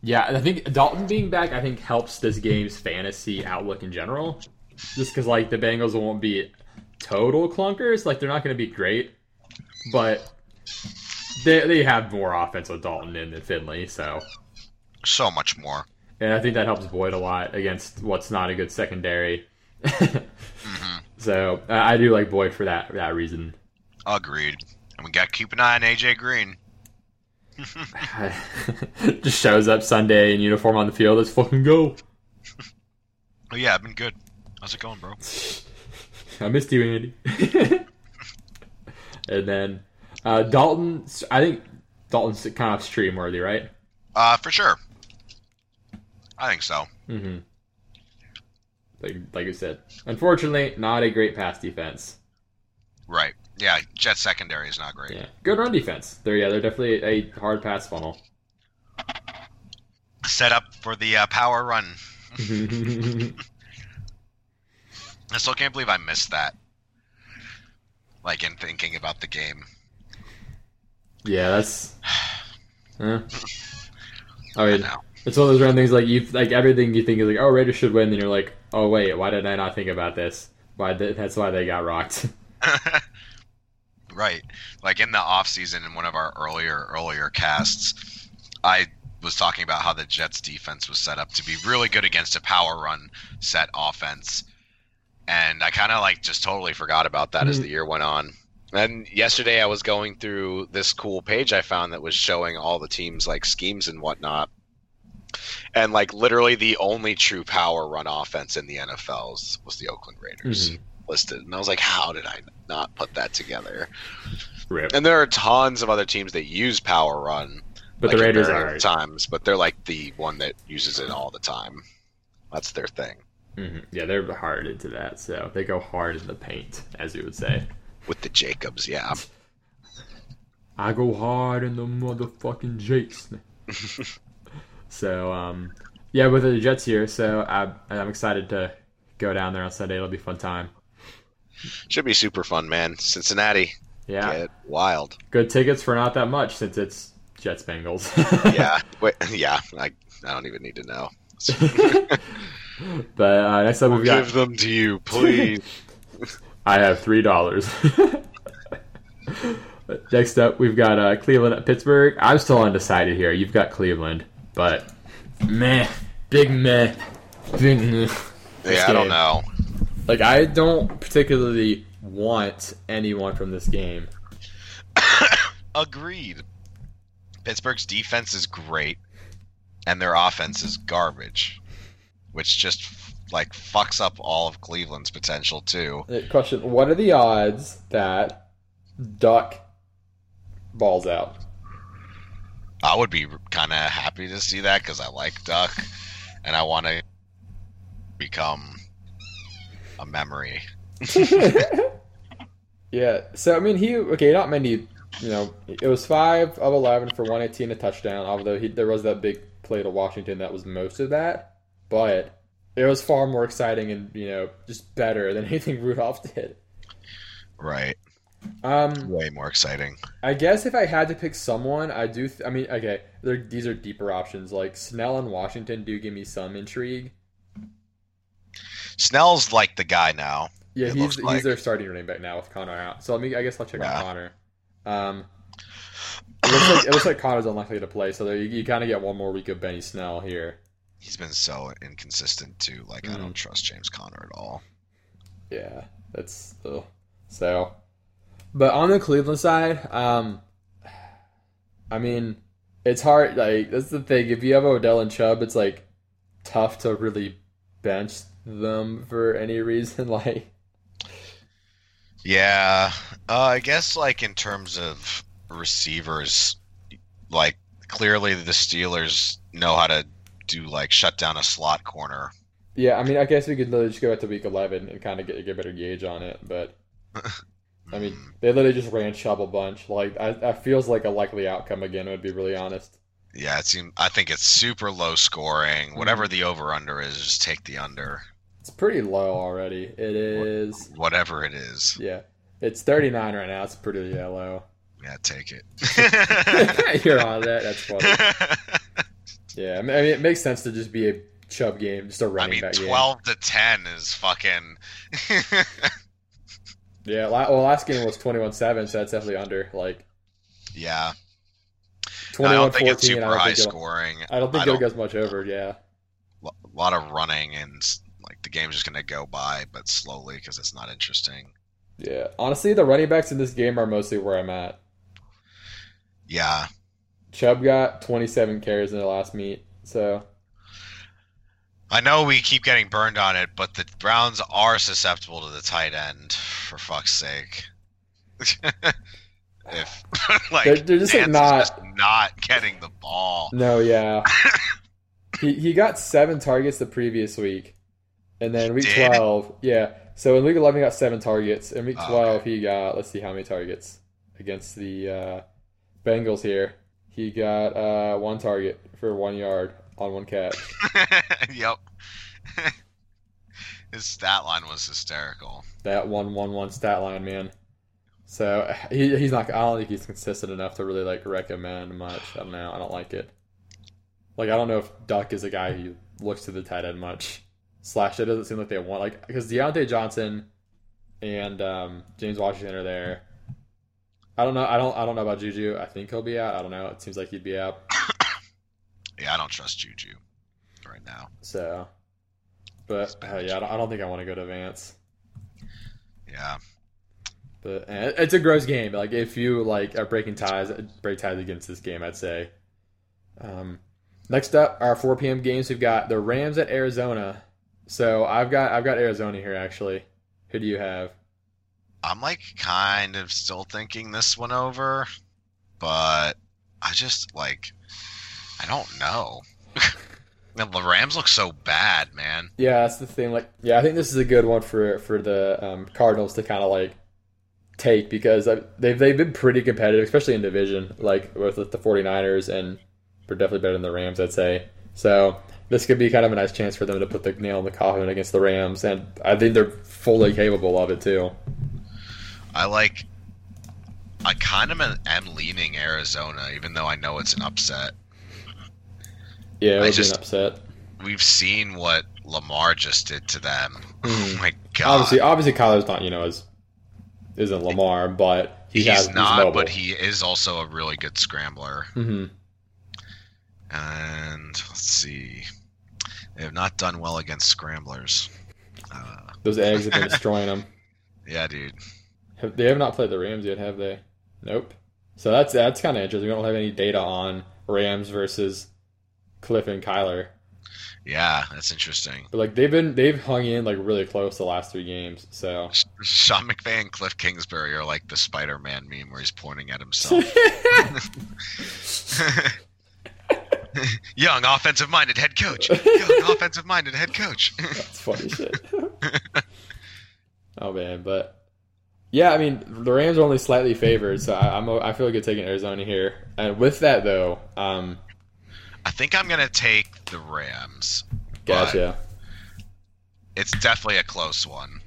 yeah, I think Dalton being back, I think helps this game's fantasy outlook in general. Just because like the Bengals won't be total clunkers, like they're not going to be great, but they they have more offense with Dalton in than Finley, so. So much more. And I think that helps Boyd a lot against what's not a good secondary. hmm [LAUGHS] So I do like Boyd for that that reason. Agreed. And we got to keep an eye on AJ Green. [LAUGHS] Just shows up Sunday in uniform on the field. Let's fucking go. [LAUGHS] Oh yeah, I've been good. How's it going, bro? [LAUGHS] I missed you, Andy. [LAUGHS] and then uh, Dalton. I think Dalton's kind of stream worthy, right? Uh, for sure. I think so. Mm-hmm. Like like I said, unfortunately, not a great pass defense. Right. Yeah, Jet secondary is not great. Yeah, good run defense. They're yeah, they're definitely a hard pass funnel. Set up for the uh, power run. [LAUGHS] I still can't believe I missed that. Like in thinking about the game. yeah, that's. [SIGHS] Huh? I I mean, know. It's one of those random things like you like everything you think is like oh Raiders should win, then you're like oh wait why did I not think about this? Why th- that's why they got rocked. [LAUGHS] [LAUGHS] right. Like in the off season in one of our earlier earlier casts, I was talking about how the Jets defense was set up to be really good against a power run set offense. And I kind of like just totally forgot about that as Mhm. the year went on. And yesterday I was going through this cool page I found that was showing all the teams like schemes and whatnot. And like literally the only true power run offense in the NFL was, was the Oakland Raiders Mhm. listed. And I was like, how did I not put that together? Rip. And there are tons of other teams that use power run, But like, the Raiders are times, but they're like the one that uses it all the time. That's their thing Mhm. yeah they're hard into that, so they go hard in the paint, as you would say. with the Jacobs. Yeah, [LAUGHS] I go hard in the motherfucking Jakes. [LAUGHS] so um, yeah, with the Jets here, so I, I'm excited to go down there on Sunday. It'll be a fun time. should be super fun, man. Cincinnati, Yeah, get wild. good tickets for not that much since it's Jets Bengals. [LAUGHS] Yeah, wait, yeah. I I don't even need to know. [LAUGHS] but uh, next up we've got Give them to you, please. [LAUGHS] I have three dollars. [LAUGHS] Next up, we've got uh, Cleveland at Pittsburgh. I'm still undecided here. You've got Cleveland, but meh, big meh, big meh. This yeah, I don't know. Like I don't particularly want anyone from this game. [COUGHS] Agreed. Pittsburgh's defense is great, and their offense is garbage, which just like fucks up all of Cleveland's potential too. Uh, Question: What are the odds that Duck balls out? I would be kind of happy to see that because I like Duck, and I want to become a memory. [LAUGHS] yeah. So I mean, he okay. Not many. You know, it was five of eleven for one eighteen a touchdown. Although he, there was that big play to Washington that was most of that, but it was far more exciting and you know just better than [LAUGHS] anything Rudolph did. Right. Um, Way more exciting. I guess if I had to pick someone, I do. Th- I mean, okay, they're, these are deeper options. Like Snell and Washington do give me some intrigue. Snell's like the guy now. Yeah, he's he's like- their starting running back now with Conner out. So let me. I guess I'll check Yeah. on Conner. Um, It looks like, it looks like Conner's unlikely to play, so there, you, you kind of get one more week of Benny Snell here. He's been so inconsistent too. Like I Mm. don't trust James Conner at all. Yeah, that's ugh. so. But on the Cleveland side, um, I mean, it's hard. Like that's the thing. If you have Odell and Chubb, it's like tough to really bench them for any [LAUGHS] reason. Like, Yeah, uh, I guess like in terms of receivers, like clearly the Steelers know how to do like shut down a slot corner. yeah, I mean, I guess we could literally just go back to week eleven and kind of get get a better gauge on it. But [LAUGHS] I mean, Mm, they literally just ran Chubb a bunch. Like, I, that feels like a likely outcome again. Would be really honest. yeah, it seems. I think it's super low scoring. Mm-hmm. Whatever the over under is, just take the under. It's pretty low already. It is. Whatever it is, Yeah, it's 39 right now. It's pretty low. yeah, take it. [LAUGHS] [LAUGHS] You're on that. That's funny. Yeah, I mean, it makes sense to just be a Chubb game, just a running mean, back game. twelve to ten is fucking. [LAUGHS] Yeah, well, last game was 21-7, so that's definitely under. Like yeah, I don't think it's 21-14. I super high scoring. I don't think I don't- goes much over. Yeah, a lot of running and like the game's just gonna go by, but slowly because it's not interesting. yeah. Honestly, the running backs in this game are mostly where I'm at. Yeah, Chubb got 27 carries in the last meet, so I know we keep getting burned on it, but the Browns are susceptible to the tight end. For fuck's sake, [LAUGHS] if [LAUGHS] like They're- they're just, like, not- just not getting the ball. no, yeah. [LAUGHS] he he got seven targets the previous week, and then week did? 12, yeah. So in week 11, he got seven targets. In week Oh, 12, okay. he got let's see how many targets against the uh, Bengals here. He got uh, one target for one yard on one catch. [LAUGHS] yep. [LAUGHS] His stat line was hysterical. That one one one stat line, man. So he, he's not. I don't think he's consistent enough to really like recommend much. I don't know. I don't like it. Like I don't know if Duck is a guy who looks to the tight end much. Slash, it doesn't seem like they want like because Diontae Johnson and um, James Washington are there. I don't know. I don't. I don't know about Juju. I think he'll be out. I don't know. It seems like he'd be out. [COUGHS] Yeah, I don't trust Juju right now. So, but uh, yeah, I don't, I don't think I want to go to Vance. Yeah. But eh, it's a gross game. Like if you like are breaking ties, break ties against this game, I'd say. Um, next up, our 4 p.m. games. We've got the Rams at Arizona. So I've got I've got Arizona here actually. Who do you have? I'm like kind of still thinking this one over, but I just like I don't know. [LAUGHS] the Rams look so bad, man. Yeah, that's the thing. Like, yeah, I think this is a good one for for the um, Cardinals to kind of like take because they've they've been pretty competitive, especially in division, like with the 49ers, and they're definitely better than the Rams, I'd say. So this could be kind of a nice chance for them to put the nail in the coffin against the Rams, and I think they're fully capable of it too. I like I kind of am- am leaning Arizona, even though I know it's an upset. Yeah, it I would just- an upset. We've seen what Lamar just did to them. [LAUGHS] Oh Mhm. my god. Obviously, obviously, Kyler's not you know as isn't Lamar, but he he's has not, he's but he is also a really good scrambler. hmm And let's see. They have not done well against scramblers. Uh, Those eggs have been [LAUGHS] destroying them. yeah, dude. Have, they have not played the Rams yet, have they? Nope. So that's that's kind of interesting. We don't have any data on Rams versus Cliff and Kyler, Yeah, that's interesting. but like they've been they've hung in like really close the last three games. So Sean McVay and Cliff Kingsbury are like the Spider-Man meme where he's pointing at himself. [LAUGHS] [LAUGHS] Young offensive-minded head coach. Young [LAUGHS] offensive-minded head coach. that's funny shit. oh man, but yeah, I mean the Rams are only slightly favored, so I, I'm I feel good taking Arizona here. And with that though, um, I think I'm gonna take the Rams. gotcha. It's definitely a close one.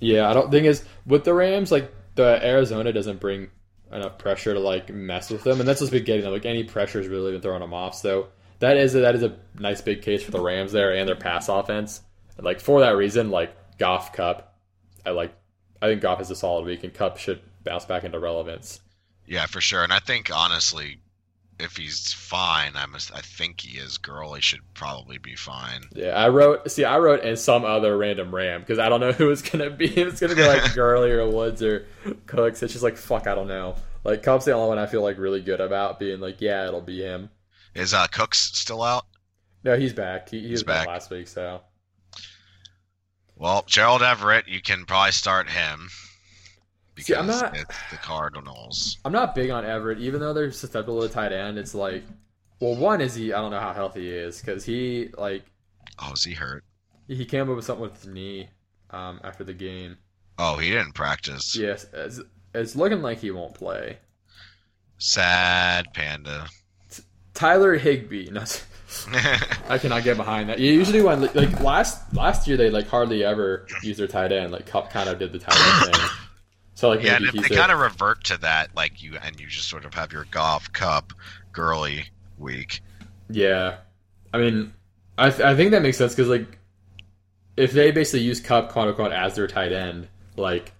Yeah, I don't think is with the Rams like the Arizona doesn't bring enough pressure to like mess with them, and that's what's been getting them. Like any pressure is really been throwing them off. So that is a, that is a nice big case for the Rams there and their pass offense. And, Like for that reason, like Goff Kupp, I like. I think Goff has a solid week, and Kupp should bounce back into relevance. Yeah, for sure. And I think honestly, if he's fine, I must. I think he is. Gurley should probably be fine. Yeah, I wrote. See, I wrote and some other random Ram because I don't know [LAUGHS] who it's gonna be. It's gonna be like [LAUGHS] Gurley or Woods or Cooks. It's just like fuck. I don't know. Like Kupp's the only one I feel like really good about being like, yeah, it'll be him. Is uh, Cooks still out? No, he's back. He, he was back. back last week, so Well, Gerald Everett, you can probably start him because See, I'm not- it's the Cardinals. I'm not big on Everett, even though they're susceptible to tight end. It's like, well, one is he. I don't know how healthy he is because he like Oh, is he hurt? he came up with something with his knee um, after the game. Oh, he didn't practice. Yes, it's, it's looking like he won't play. Sad panda. Tyler Higbee. [LAUGHS] No, [LAUGHS] I cannot get behind that. Usually when like last last year they like hardly ever use their tight end. Like Kupp kind of did the tight end thing. So like yeah, and if they kind of revert to that, like you and you just sort of have your Goff Kupp Gurley week. yeah. I mean, I th- I think that makes sense because like if they basically use Kupp quote unquote as their tight end, like,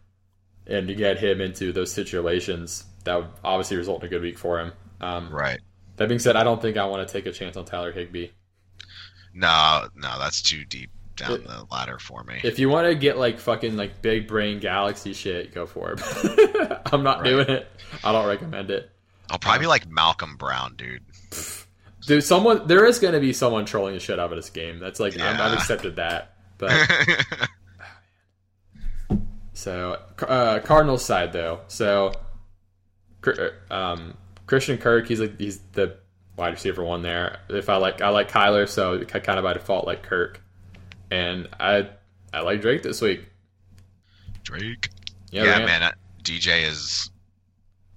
and to get him into those situations, that would obviously result in a good week for him. Um, Right. That being said, I don't think I want to take a chance on Tyler Higbee. No, no, that's too deep down the ladder for me. If you want to get like fucking like big brain galaxy shit, go for it. [LAUGHS] I'm not Right. doing it. I don't recommend it. I'll probably be like Malcolm Brown, dude. Dude, someone there is going to be someone trolling the shit out of this game. That's like I'm, I've accepted that. But [LAUGHS] so uh, Cardinals side though, so um, Christian Kirk, he's like he's the wide receiver one there. If I like I like Kyler, so kind of by default like Kirk, and I I like Drake this week. Drake. Yeah, Yeah, man. man. DJ is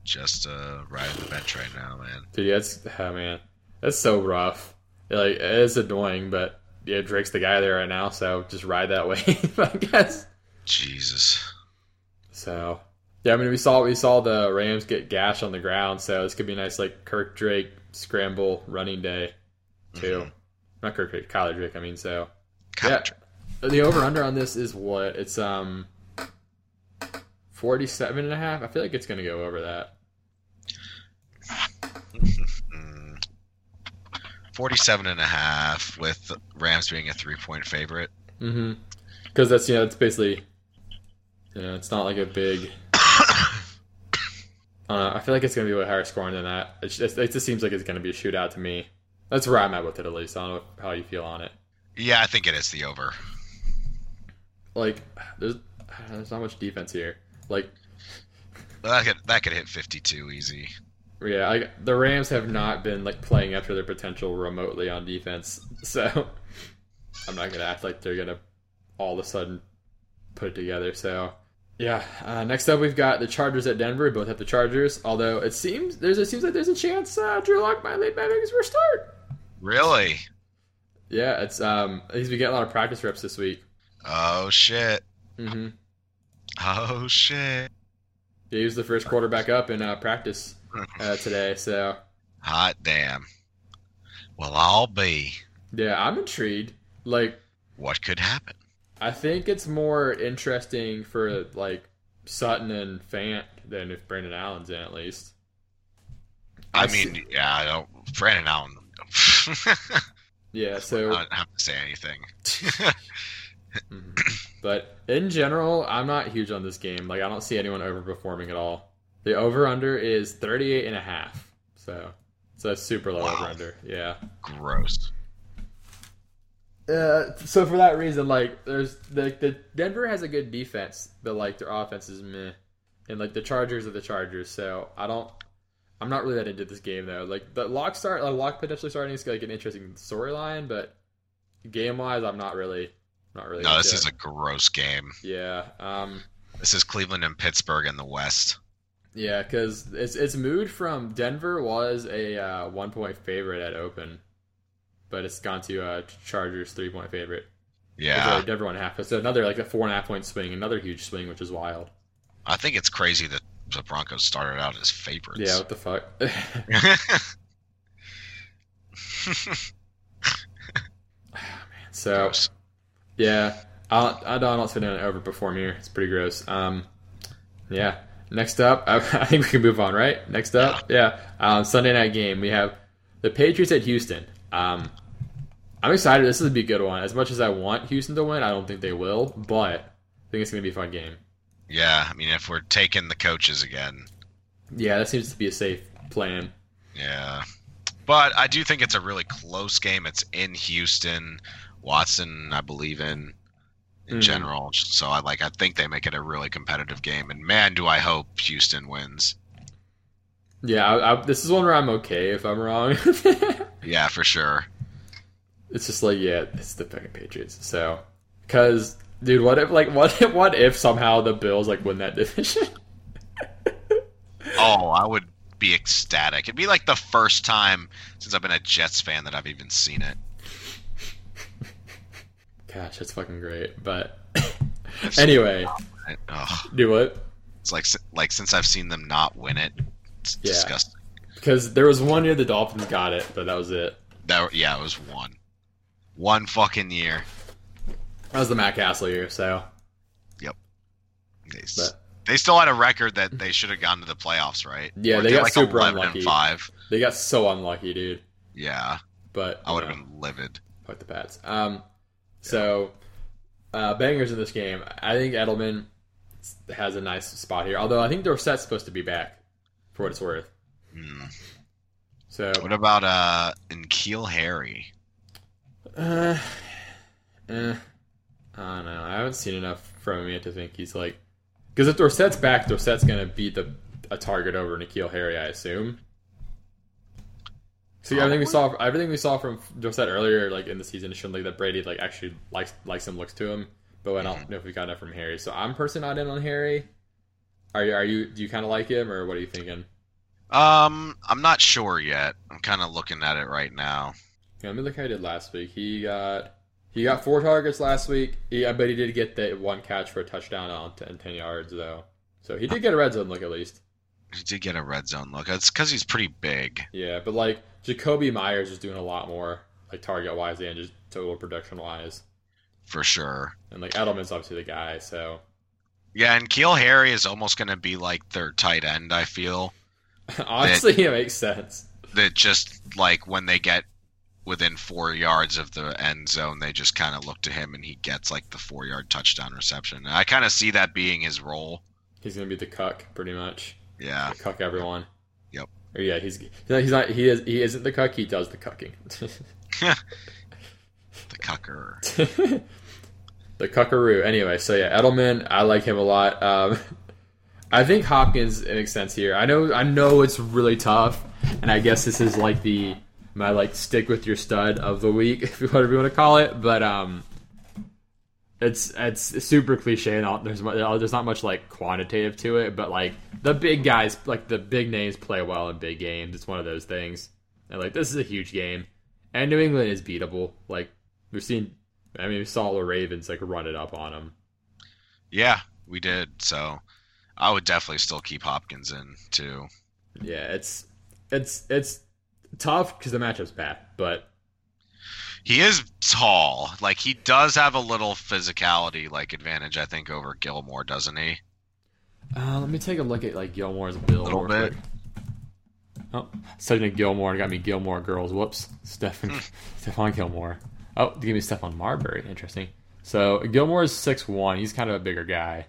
just uh, riding the bench right now, man. Dude, that's oh man, that's so rough. Like it is annoying, but yeah, Drake's the guy there right now, so just ride that [LAUGHS] wave, I guess. Jesus. So yeah, I mean we saw we saw the Rams get gashed on the ground, so this could be a nice like Kirk Drake scramble running day too. Mhm. Not Kirk Drake, Kyler Drake. I mean, so Kyler yeah. The over under on this is what it's um. 47 and a half. I feel like it's going to go over that. Mm. [LAUGHS] 47 and a half with Rams being a three point favorite. Mm-hmm. Because that's, you know, it's basically, you know, it's not like a big. Uh, I feel like it's going to be a way higher scoring than that. It's just, it just seems like it's going to be a shootout to me. That's where I'm at with it, at least. I don't know how you feel on it. yeah, I think it is the over. Like, there's there's not much defense here. Like, That could that could hit 52 easy. yeah, I, the Rams have not been like playing up to their potential remotely on defense, [LAUGHS] so I'm not going to act like they're going to all of a sudden put it together. So, yeah. Uh, next up, we've got the Chargers at Denver. Both have the Chargers. Although it seems there's it seems like there's a chance uh, Drew Lock might lead back his first start. Really? Yeah, it's um he's been getting a lot of practice reps this week. Oh shit. Mm-hmm. Oh shit. He was the first quarterback up in uh, practice uh, [LAUGHS] today. So Hot damn. Well, I'll be. yeah, I'm intrigued. Like What could happen? I think it's more interesting for like Sutton and Fant than if Brandon Allen's in at least. I I see- mean, yeah, I don't. Brandon Allen. [LAUGHS] Yeah, so I don't have to say anything. [LAUGHS] mhm. but in general, I'm not huge on this game. Like I don't see anyone overperforming at all. The over under is 38 and a half. So it's a super low Wow. over under. Yeah. Gross. Uh, so for that reason, like, there's the the Denver has a good defense, but like their offense is meh, and like the Chargers are the Chargers. So I don't, I'm not really that into this game though. Like the lock start, like lock potentially starting is like an interesting storyline, but game wise, I'm not really, not really. No, this into is a gross game. yeah, um, This is Cleveland and Pittsburgh in the West. yeah, because it's it's moved from Denver was a uh, one point favorite at open, but it's gone to uh, Chargers three point favorite. Yeah, Sorry, Denver one half. So another like a four and a half point swing, another huge swing, which is wild. I think it's crazy that the Broncos started out as favorites. Yeah, what the fuck? [LAUGHS] so Gross. yeah, I I don't, I don't spend an overperform here. It's pretty gross. Um, yeah, Next up, I, [LAUGHS] I think we can move on, right? Next up, yeah, um, Sunday night game. We have the Patriots at Houston. Um, I'm excited. This is a be a good one. As much as I want Houston to win, I don't think they will, but I think it's going to be a fun game. Yeah, I mean, if we're taking the coaches again, Yeah, that seems to be a safe plan. yeah. But I do think it's a really close game. It's in Houston. Watson, I believe in in Mhm. general. So I like. I think they make it a really competitive game. And man, do I hope Houston wins. Yeah, I, I, this is one where I'm okay if I'm wrong. [LAUGHS] Yeah, for sure. it's just like, yeah, it's the fucking Patriots. So, because, dude, what if, like, [LAUGHS] what if, what if somehow the Bills like win that [LAUGHS] division? Oh, I would be ecstatic. It'd be like the first time since I've been a Jets fan that I've even seen it. Gosh, that's fucking great. But [LAUGHS] anyway, do what? It's like like since I've seen them not win it, it's Yeah. disgusting. Because there was one year the Dolphins got it, but that was it. That yeah, it was one, one fucking year. That was the Matt Cassel year. So, Yep. They, but they still had a record that they should have gone to the playoffs, right? Yeah, they got like super 11 unlucky. Five. they got so unlucky, dude. Yeah, But I would have been livid. Fuck the Pats. Um, so uh, bangers in this game. I think Edelman has a nice spot here. Although I think Dorsett's supposed to be back for what it's worth. Hmm. So What about uh, Keel Harry? uh, eh, I don't know. I haven't seen enough from him yet to think he's like because if Dorsett's back, Dorsett's gonna beat the a target over N'Keal Harry, I assume. See, everything we saw, everything we saw from Dorsett earlier, like in the season, showed like that Brady like actually likes likes him, looks to him. But I don't know if we got enough from Harry. So I'm personally not in on Harry. Are you? Are you? Do you kind of like him, or what are you thinking? Um, I'm not sure yet. I'm kind of looking at it right now. Yeah, let me look how he did last week. He got he got four targets last week. He, I bet he did get the one catch for a touchdown on 10, 10 yards though. So he did get a red zone look at least. He did get a red zone look. It's because he's pretty big. Yeah, but like Jakobi Meyers is doing a lot more, like target wise and just total production wise. For sure. And like Edelman's obviously the guy, so Yeah, and Keel Harry is almost going to be like their tight end, I feel. [LAUGHS] honestly it makes sense. That just like when they get within four yards of the end zone, they just kind of look to him and he gets like the four yard touchdown reception. And I kind of see that being his role. He's gonna be the cuck pretty much. Yeah. Cuck everyone. Yep. Or yeah, he's he's not, he's not he is he isn't the cuck. He does the cucking. [LAUGHS] [LAUGHS] The cucker. the cuckaroo. Anyway, so yeah, Edelman, I like him a lot. Um, I think Hopkins makes sense here. I know I know it's really tough, and I guess this is like the my like stick with your stud of the week, [LAUGHS] if whatever you want to call it. But um, it's it's super cliche and all, there's there's not much like quantitative to it, but like the big guys, like the big names, play well in big games. It's one of those things, and like this is a huge game, and New England is beatable. Like we've seen, I mean, we saw the Ravens like run it up on them. Yeah, we did. So I would definitely still keep Hopkins in too. Yeah, it's it's it's tough because the matchup's bad, but He is tall. Like he does have a little physicality like advantage, I think, over Gilmore, doesn't he? uh, let me take a look at like Gilmore's build. A Little real bit. quick. Oh, studying Gilmore got me Gilmore girls. Whoops, [LAUGHS] Stephen Stephon Gilmore. Oh, give me Stephon Marbury. Interesting. So Gilmore's six one. He's kind of a bigger guy.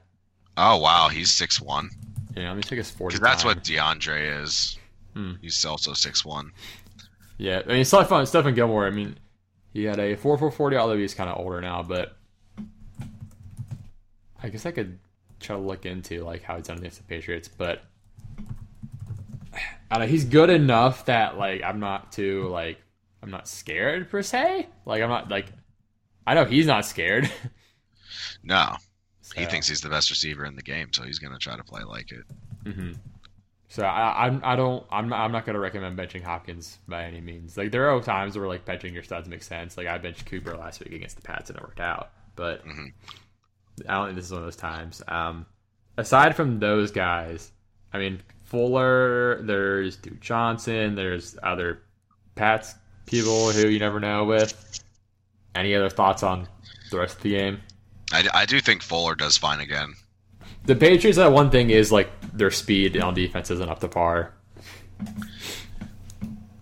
Oh wow, he's six one. Yeah, let me take his forty. Because that's what DeAndre is. Hmm. He's also six one. Yeah, I mean Stephon Stephen Gilmore. I mean, he had a four four forty. Although he's kind of older now, but I guess I could try to look into like how he's done against the Patriots. But I don't know, he's good enough that like I'm not too like I'm not scared per se. Like I'm not like I know he's not scared. [LAUGHS] No, he thinks he's the best receiver in the game, so he's gonna try to play like it. hmm So I, I'm I don't I'm not, I'm not gonna recommend benching Hopkins by any means. Like there are times where like benching your studs makes sense. Like I benched Cooper last week against the Pats and it worked out, but Mhm. I don't think this is one of those times. Um, aside from those guys, I mean Fuller, there's Duke Johnson, there's other Pats people who you never know with. Any other thoughts on the rest of the game? I, I do think Fuller does fine again. The Patriots, that one thing is like their speed on defense isn't up to par.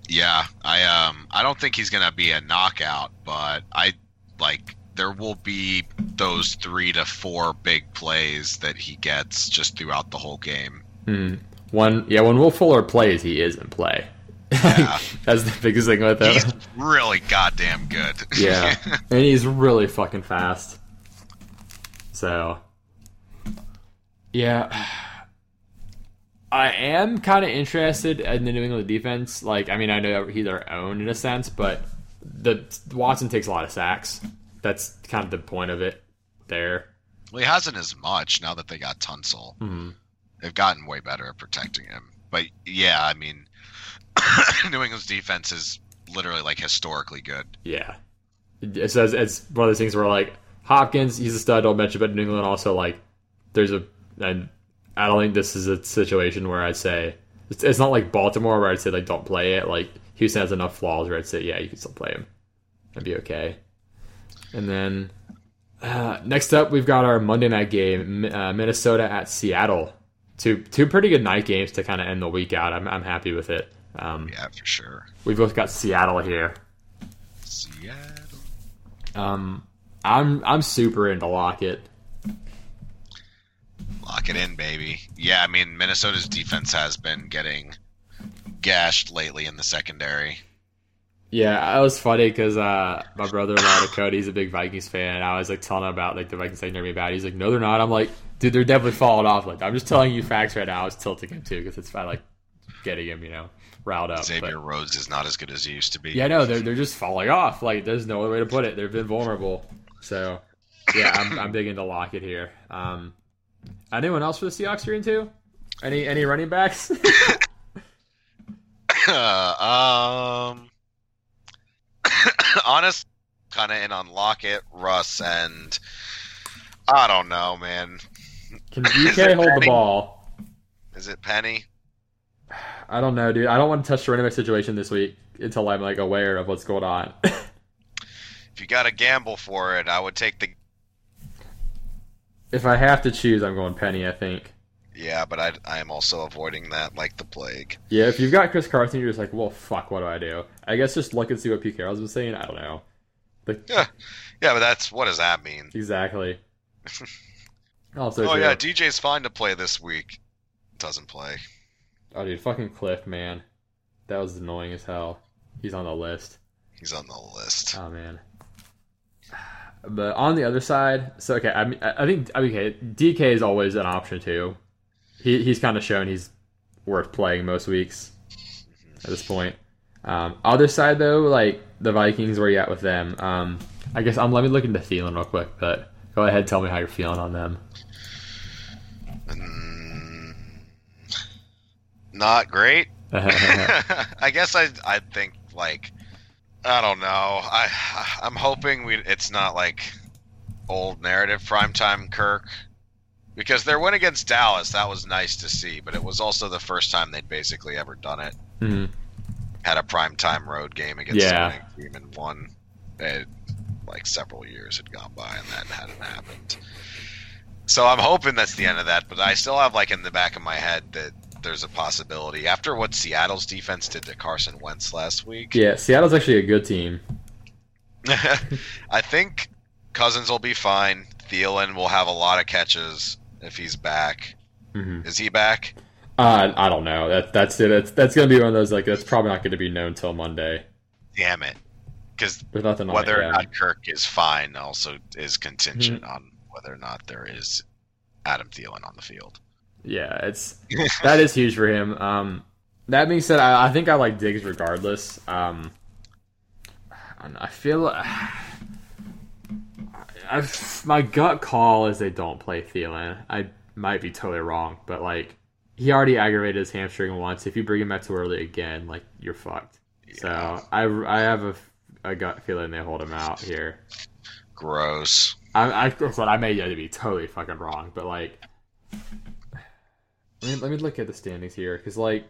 Yeah, I um I don't think he's gonna be a knockout, but I like there will be those three to four big plays that he gets just throughout the whole game. Hmm. When yeah, when Will Fuller plays, he is in play. Yeah. [LAUGHS] That's the biggest thing with him. He's really goddamn good. Yeah, [LAUGHS] and he's really fucking fast. So, yeah, I am kind of interested in the New England defense. Like, I mean, I know he's their own in a sense, but the Watson takes a lot of sacks. That's kind of the point of it. There, well, he hasn't as much now that they got Tunsil. Mhm. They've gotten way better at protecting him. But yeah, I mean, [COUGHS] New England's defense is literally like historically good. yeah. It says it's one of those things where like Hopkins, he's a stud. Don't mention, but New England also like there's a and I don't think this is a situation where I'd say it's, it's not like Baltimore where I'd say like don't play it. Like Houston has enough flaws where I'd say yeah you can still play him. That'd be okay. And then uh, next up we've got our Monday night game, uh, Minnesota at Seattle. Two two pretty good night games to kind of end the week out. I'm I'm happy with it. Um, Yeah, for sure. We've both got Seattle here. Seattle. Um, I'm I'm super into Lockett. Lock it in, baby. Yeah, I mean Minnesota's defense has been getting gashed lately in the secondary. Yeah, it was funny because uh, my brother-in-law Dakota, he's a big Vikings fan. And I was like telling him about like the Vikings saying they're gonna be bad. He's like, no, they're not. I'm like, dude, they're definitely falling off. Like, I'm just telling you facts right now. I was tilting him too because it's I like getting him, you know, riled up. Xavier But, Rhodes is not as good as he used to be. yeah, no, they're they're just falling off. Like, there's no other way to put it. They've been vulnerable. So, yeah, I'm I'm big into Lockett here. Um, anyone else for the Seahawks you're into? Any any running backs? [LAUGHS] [LAUGHS] um, [COUGHS] honest, kind of in on Lockett, Russ, and I don't know, man. Can [LAUGHS] DK hold the ball? Is it Penny? I don't know, dude. I don't want to touch the running back situation this week until I'm like aware of what's going on. If you got to gamble for it, I would take the. if I have to choose, I'm going Penny. I think. Yeah, but I, I am also avoiding that like the plague. Yeah, if you've got Chris Carson, you're just like, well, fuck, what do I do? I guess just look and see what Pete Carroll's been saying. I don't know. Like, [LAUGHS] Yeah, yeah, but that's what does that mean? exactly. [LAUGHS] Oh too- oh, yeah, DJ's fine to play this week. Doesn't play. oh dude, fucking Cliff, man, that was annoying as hell. He's on the list. He's on the list. Oh man. But on the other side, so okay, I mean, I I think okay, DK is always an option too. He he's kind of shown he's worth playing most weeks at this point. Um, other side though, like the Vikings, where you at with them? Um, I guess I'm. let me look into Thielen real quick, but go ahead, tell me how you're feeling on them. Mm, not great. [LAUGHS] [LAUGHS] I guess I I think like I don't know. I I'm hoping we it's not like old narrative primetime Kirk because their win against Dallas that was nice to see, but it was also the first time they'd basically ever done it. Mhm. Had a primetime road game against Yeah. a winning team and won. It, like several years had gone by and that hadn't happened. So I'm hoping that's the end of that, but I still have like in the back of my head that there's a possibility after what Seattle's defense did to Carson Wentz last week. Yeah, Seattle's actually a good team. [LAUGHS] I think Cousins will be fine. Thielen will have a lot of catches if he's back. hmm Is he back? Uh, I don't know. That that's it. That's, that's gonna be one of those like that's probably not going to be known till Monday. Damn it. Because There's nothing on whether it or yet. not Kirk is fine also is contingent Mm-hmm. on whether or not there is Adam Thielen on the field. Yeah, it's that is huge for him. Um, that being said, I, I think I like Diggs regardless. Um, I, know, I feel [SIGHS] I, my gut call is they don't play Thielen. I might be totally wrong, but like he already aggravated his hamstring once. If you bring him back too early again, like you're fucked. So I, I have a, a gut feeling they hold him out here. Gross. I, I, I may yet to be totally fucking wrong, but like, let me, let me look at the standings here because like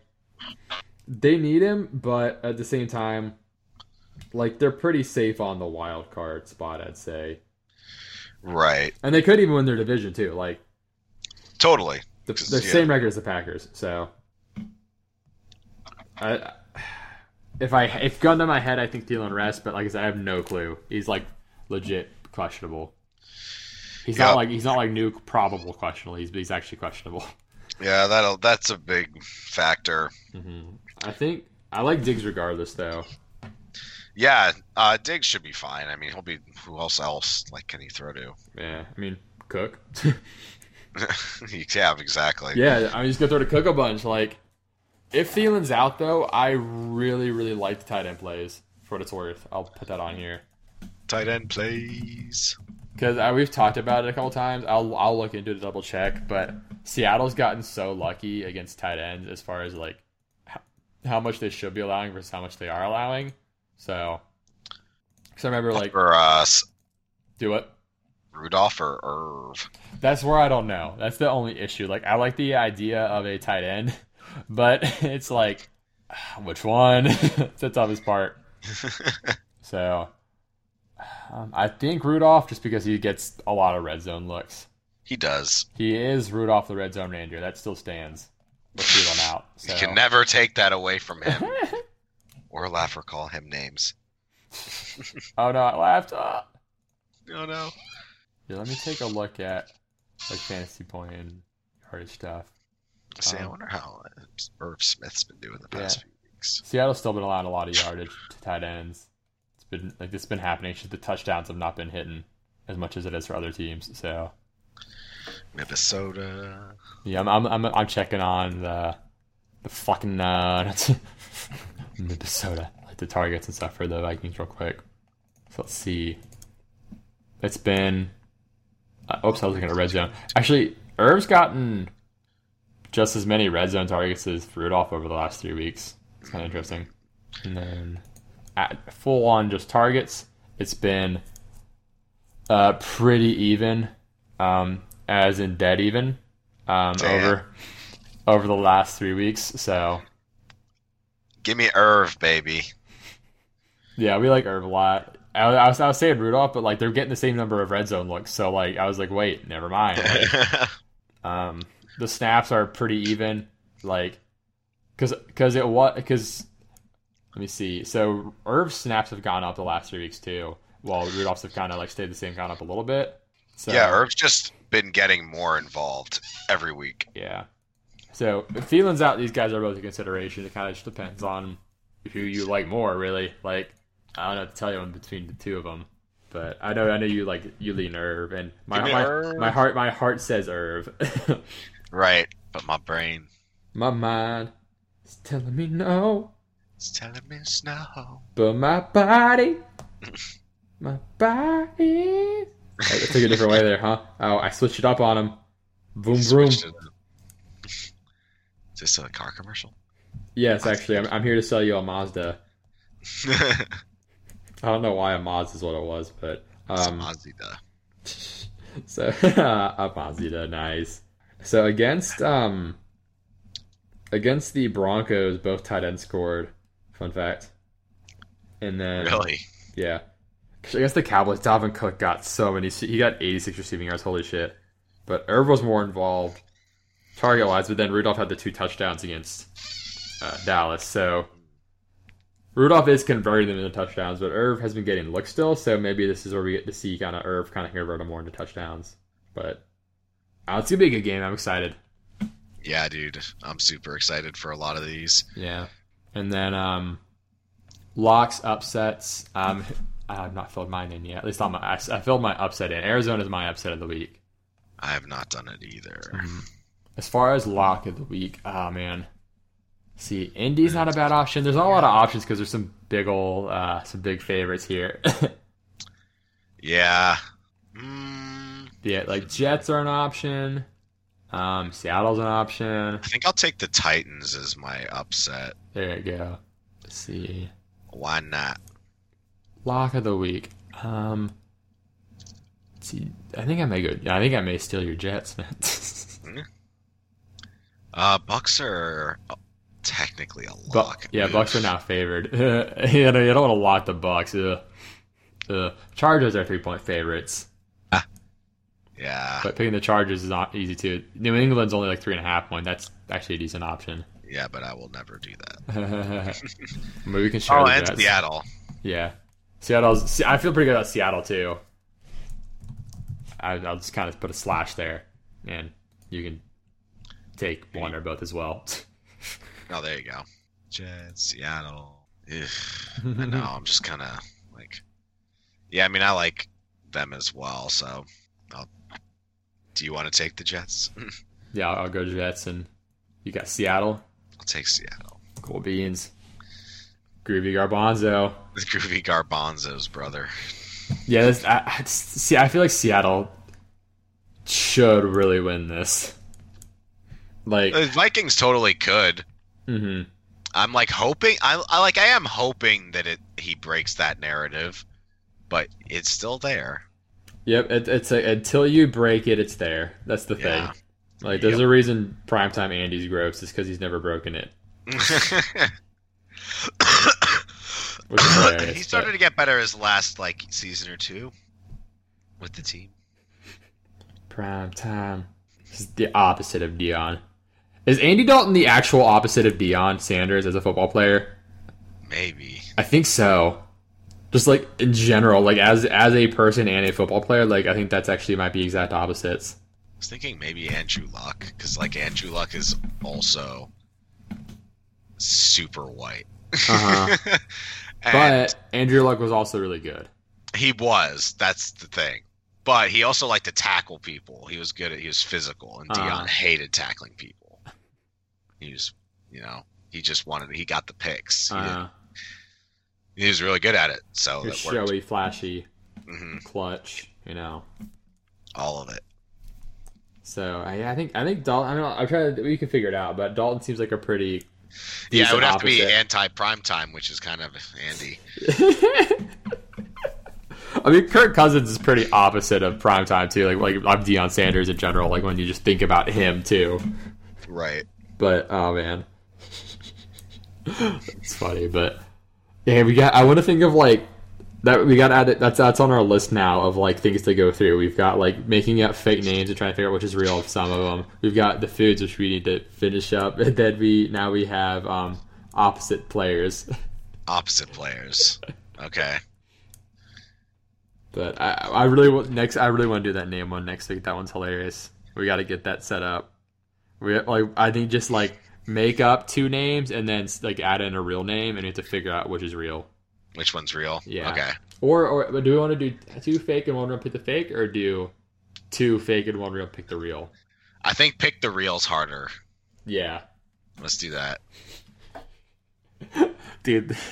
they need him, but at the same time, like they're pretty safe on the wild card spot, I'd say, Right. and they could even win their division too. Like, Totally. The, they're yeah. same record as the Packers, so. I, if I if gun to my head, I think Thielen rests, but like I said, I have no clue. He's like legit questionable. He's not like he's not like new probable questionable. He's he's actually questionable. [LAUGHS] Yeah, that'll that's a big factor. hmm I think I like Diggs regardless, though. Yeah, uh, Diggs should be fine. I mean, he'll be. Who else? Else like can he throw to? Yeah, I mean Cook. [LAUGHS] yeah, exactly. yeah, I mean just gonna throw to Cook a bunch. Like if Thielen's out though, I really really like the tight end plays. For what it's worth, I'll put that on here. Tight end plays. Because we've talked about it a couple times. I'll I'll look into it to double check, but Seattle's gotten so lucky against tight ends as far as like how, how much they should be allowing versus how much they are allowing. So, because I remember like Or uh, S- do it. Rudolph or Irv. That's where I don't know. That's the only issue. Like I like the idea of a tight end, [LAUGHS] but it's like [SIGHS] which one? [LAUGHS] it's the toughest part. [LAUGHS] So. Um, I think Rudolph, just because he gets a lot of red zone looks. he does. He is Rudolph the Red Zone Ranger. That still stands. Let's out. So. You can never take that away from him, [LAUGHS] or laugh or call him names. [LAUGHS] oh no, I laughed. Ah. Oh no. Yeah, let me take a look at like fantasy point and yardage stuff. See, I Um, wonder how Irv Smith's been doing the past Yeah. few weeks. Seattle's still been allowing a lot of yardage to tight ends. Been like this has been happening. It's just the touchdowns have not been hitting as much as it is for other teams. So Minnesota. yeah, I'm I'm I'm, I'm checking on the the fucking uh, [LAUGHS] Minnesota like the targets and stuff for the Vikings real quick. So let's see. It's been. Uh, oops, I was looking at red zone. Actually, Irv's gotten just as many red zone targets as Rudolph over the last three weeks. It's kind of interesting. And then full on just targets, it's been uh, pretty even, um, as in dead even, um, over over the last three weeks. So Give me Irv, baby. yeah, we like Irv a lot. I, I was I was saying Rudolph, but like they're getting the same number of red zone looks. So like I was like, wait, never mind. Like, [LAUGHS] Um, the snaps are pretty even, like, cause, cause it what, cause, let me see. So Irv's snaps have gone up the last three weeks too, while Rudolph's have kind of like stayed the same, gone up a little bit. So yeah, Irv's just been getting more involved every week. yeah. So if Thielen's out, these guys are both a consideration. It kind of just depends on who you like more, really. Like I don't know what to tell you in between the two of them, but I know I know you like you lean Irv, and my my, Irv. my heart my heart says Irv. [LAUGHS] Right, but my brain My mind is telling me no, is telling me no. but my body, [LAUGHS] my body. I took a different way there, huh? Oh, I switched it up on him. Boom, boom. [LAUGHS] Is this a car commercial? Yes, actually, I'm, I'm here to sell you a Mazda. [LAUGHS] I don't know why a Mazda is what it was, but um, Mazda. so a Mazda, nice. So against um against the Broncos, both tight ends scored. Fun fact. And then Really? Yeah. 'Cause I guess the Cowboys, Dalvin Cook got so many. He got 86 receiving yards. Holy shit. But Irv was more involved target wise, but then Rudolph had the two touchdowns against uh, Dallas. So Rudolph is converting them into touchdowns, but Irv has been getting looks still. So maybe this is where we get to see kind of Irv kind of convert them more into touchdowns. But uh, it's going to be a good game. I'm excited. Yeah, dude. I'm super excited for a lot of these. Yeah. And then um locks upsets. Um [LAUGHS] I've not filled mine in yet. At least my I, I filled my upset in. Arizona's my upset of the week. I have not done it either. As far as lock of the week, oh man. See, Indy's not a bad option. There's not a lot of options because there's some big old uh some big favorites here. [LAUGHS] Yeah. Mm, yeah, like Jets are an option. Um Seattle's an option. I think I'll take the Titans as my upset. There you go. Let's see. Why not? Lock of the week. Um, see, I think I may go. I think I may steal your Jets, man. [LAUGHS] Uh, Bucs are uh, technically a Bu- lock. yeah, Bucs are now favored. [LAUGHS] you, know, you don't want to lock the Bucs. Ugh. Ugh. Chargers are three point favorites. Ah. Yeah, But picking the Chargers is not easy too. New England's only like three and a half point. That's actually a decent option. yeah, but I will never do that. [LAUGHS] Maybe we can share Oh, and Jets. Seattle. Yeah, Seattle's. I feel pretty good about Seattle too. I, I'll just kind of put a slash there, and you can take one or both as well. [LAUGHS] Oh, there you go. Jets, Seattle. Ugh. I know. I'm just kind of like, yeah. I mean, I like them as well. So, I'll, do you want to take the Jets? [LAUGHS] yeah, I'll, go Jets, and you got Seattle. I'll take Seattle. Cool beans. Groovy Garbanzo. [LAUGHS] The Groovy Garbanzos, brother. Yeah, this, I, I, see, I feel like Seattle should really win this. Like, The Vikings totally could. mhm. I'm like hoping. I, I like. I am hoping that it he breaks that narrative, but it's still there. Yep. It, it's a, until you break it, it's there. That's the thing. Yeah. Like, there's a reason primetime Andy's gross is because he's never broken it. [LAUGHS] He started but- to get better his last like season or two with the team. Prime time. This is the opposite of Deion. Is Andy Dalton the actual opposite of Deion Sanders as a football player? Maybe. I think so. Just like in general, like as as a person and a football player, like I think that's actually might be exact opposites. I was thinking maybe Andrew Luck because like Andrew Luck is also super white. Uh-huh. [LAUGHS] But Andrew Luck was also really good. he was. That's the thing. But he also liked to tackle people. He was good at. He was physical, and Deion Uh-huh. hated tackling people. He was, you know, he just wanted. He got the picks. He, didn't- Uh, he was really good at it. So worked. showy, flashy, hmm clutch, you know. All of it. So I, I think I think Dalton. I don't know. I'm trying to. We can figure it out, but Dalton seems like a pretty. Yeah, it would have to be anti prime time, which is kind of Andy. [LAUGHS] I mean, Kirk Cousins is pretty opposite of primetime too. Like, like I'm Deion Sanders in general. Like when you just think about him too. Right. But oh man, [LAUGHS] it's funny. But yeah, we got. I want to think of like that. We got added. That's that's on our list now of like things to go through. We've got like making up fake names and trying to figure out which is real. of Some of them. We've got the foods which we need to finish up. And then we now we have um opposite players. Opposite players. Okay. But I, I really want next. I really want to do that name one next week. That one's hilarious. We got to get that set up. We like. I think just like make up two names and then like add in a real name, and you have to figure out which is real. Which one's real? Yeah. Okay. Or or but do we want to do two fake and one real pick the fake, or do two fake and one real pick the real? I think pick the reels harder. Yeah, Let's do that. [LAUGHS] dude. [LAUGHS]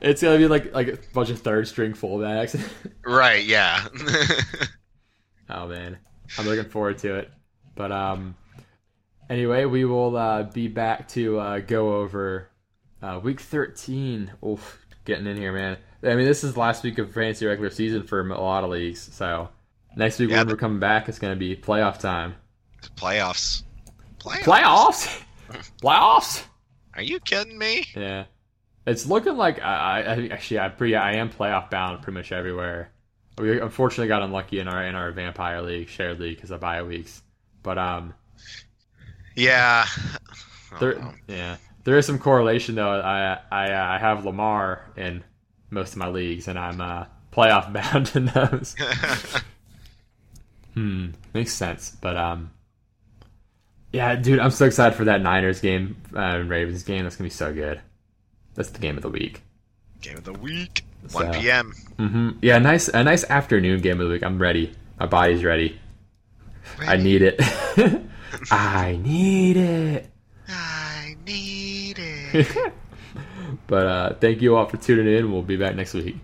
It's gonna be like like a bunch of third string fullbacks. [LAUGHS] Right, yeah. Oh man, I'm looking forward to it. But um, anyway, we will uh, be back to uh, go over uh, week 13. Oof, getting in here, man. I mean, this is the last week of fantasy regular season for a lot of leagues. So next week Yeah, when but- we're coming back, it's going to be playoff time. Playoffs. Playoffs. Playoffs, [LAUGHS] playoffs. Are you kidding me? Yeah, it's looking like I, I I- actually I pretty I am playoff bound pretty much everywhere. We unfortunately got unlucky in our in our vampire league shared league because of bye weeks, but um. Yeah. [SIGHS] There, no. yeah, there is some correlation though. I I uh, I have Lamar in most of my leagues, and I'm uh, playoff [LAUGHS] bound in those. [LAUGHS] hmm, makes sense. But um, yeah, dude, I'm so excited for that Niners game, uh, Ravens game. That's gonna be so good. That's the game of the week. Game of the week. 1 So- p.m. hmm Yeah, nice a nice afternoon game of the week. I'm ready. My body's ready. I need it. [LAUGHS] I need it. I need it. [LAUGHS] but uh, thank you all for tuning in. We'll be back next week.